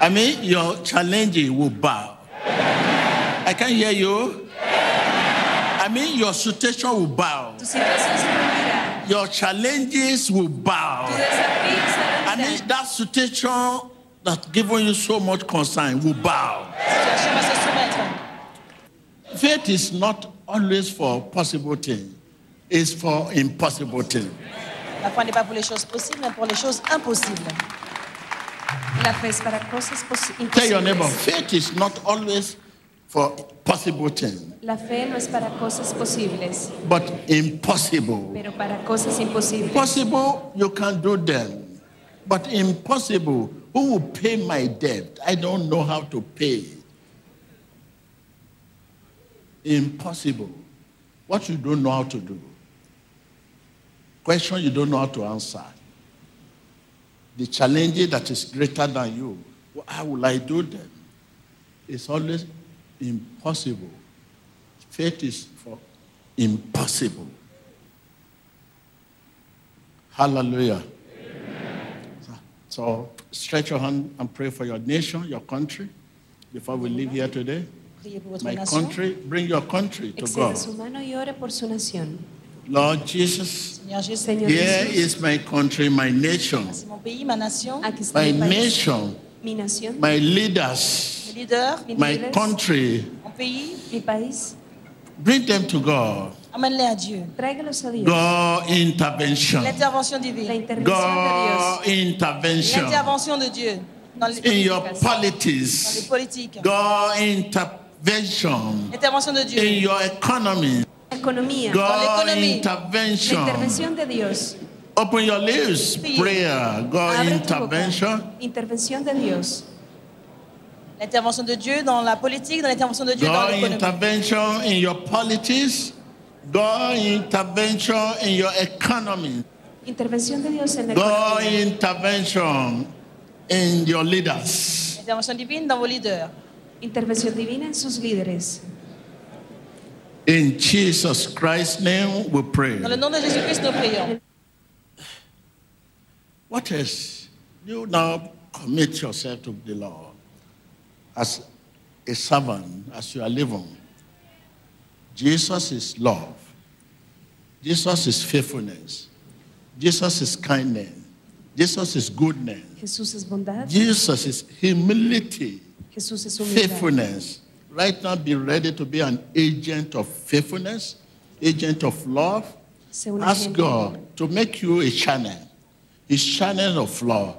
I mean, your challenge will bow. I can't hear you. I mean, your situation will bow. Tu situación se rendirá. Your challenges will bow. Tu desafío se I mean, that situation that given you so much concern will bow. Situation va se soumettre. Faith is not always for possible things. It's for impossible things. La foi n'est pas pour les choses possibles, mais pour les choses impossibles. La fe es para cosas Tell your neighbor, faith is not always for possible things, La fe no es para cosas posibles, but impossible. pero para cosas imposibles. Possible, you can do them. But impossible, who will pay my debt? I don't know how to pay. Impossible. What you don't know how to do. Question you don't know how to answer. The challenge that is greater than you. Well, How will I do them? It's always impossible. Faith is for impossible. Hallelujah. So stretch your hand and pray for your nation, your country, before we leave here today. Priez pour votre My country, bring your country to God. su mano y ore por su nación. Lord Jesus, Seigneur Jésus, Señor here Jesús, is my country, my nation, c'est mon pays, ma nation, aquí está my mi país, nation, mi nación, my leaders, mes leaders, mi my líderes, country. mon pays. mi país. Bring them to God. Amène-les à Dieu. Tráigalos a Dios. God intervention. L'intervention La divine. intervención God de intervention. L'intervention de Dieu dans les In your politiques. Dans les politics. politiques. God intervention. L'intervention de Dieu. In your economy. Dios. La economía. God. La intervention. intervención de Dios. Open your lips. Prayer. God Abre tu intervention. Intervención de Dios. L'intervention de Dieu dans la politique, dans l'intervention de Dieu dans God l'économie. intervention in your politics. God intervention in your economy. Intervención de Dios en la God economía. intervention in your leaders. L'intervention divine dans vos leaders. Intervención divina en sus líderes. In Jesus Christ's name we pray. Dans le nom de Jésus-Christ, nous prions. What else? You now commit yourself to the Lord as a servant, as you are living. Jesus is love. Jesus is faithfulness. Jesus is kindness. Jesus is goodness. Jesús es bondad. Jesus is humility, Jesús es humildad. faithfulness. Right now, be ready to be an agent of faithfulness, agent of love. Ask. God to make you a channel, a channel of love.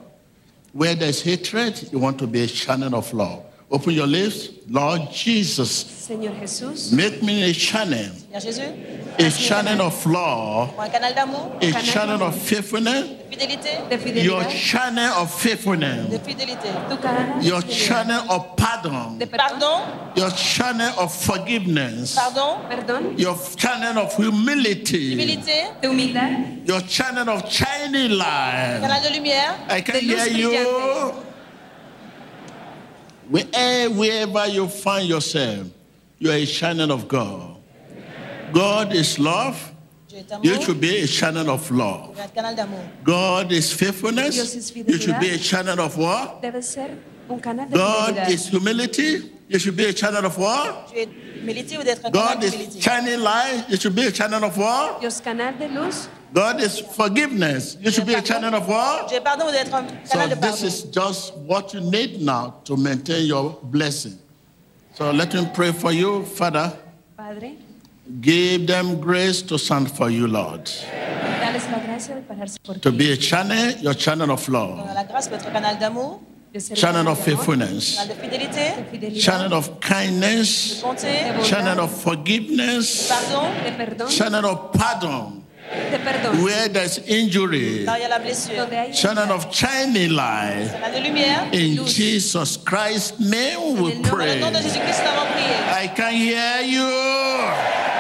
Where there's hatred, you want to be a channel of love. Open your lips, Lord Jesus, Señor Jesús, make me a channel, a channel of love, pour un canal d'amour, a channel of faithfulness, de fidélité, de your channel of faithfulness, de fidélité, Tu canal your channel of pardon, de perdón. pardon, your channel of forgiveness, your channel of humility, humilité, De humildad. your channel of shining light. canal de lumière, I can hear you. Wherever you find yourself, you are a channel of God. God is love. You should be a channel of love. un canal d'amour. God is faithfulness. You should be a channel of what? Debe ser un canal de God is humility. You should be a channel of what? Tu es humilité ou d'être un canal God is d'humilité. shining light. You should be a channel of what? Dios canal de luz. God is forgiveness. You should be a channel of what? Tu es pardon ou d'être un So this is just what you need now to maintain your blessing. So let me pray for you, Father. Padre, Give them grace to stand for you, Lord. dales la gracia de pararse por To be a channel, your channel of love, la grâce pour être canal De ser channel of faithfulness, de fidelidad, channel of kindness, de bonté, channel of forgiveness, pardon, de perdón, channel of pardon, de perdón. Where there's injury, là où il y a la blessure, Donde hay channel of shining light. canal de lumière. In Jesus Christ's name we En el nombre Dans le nom de pray. Jésus-Christ, nous avons prié. I can hear you.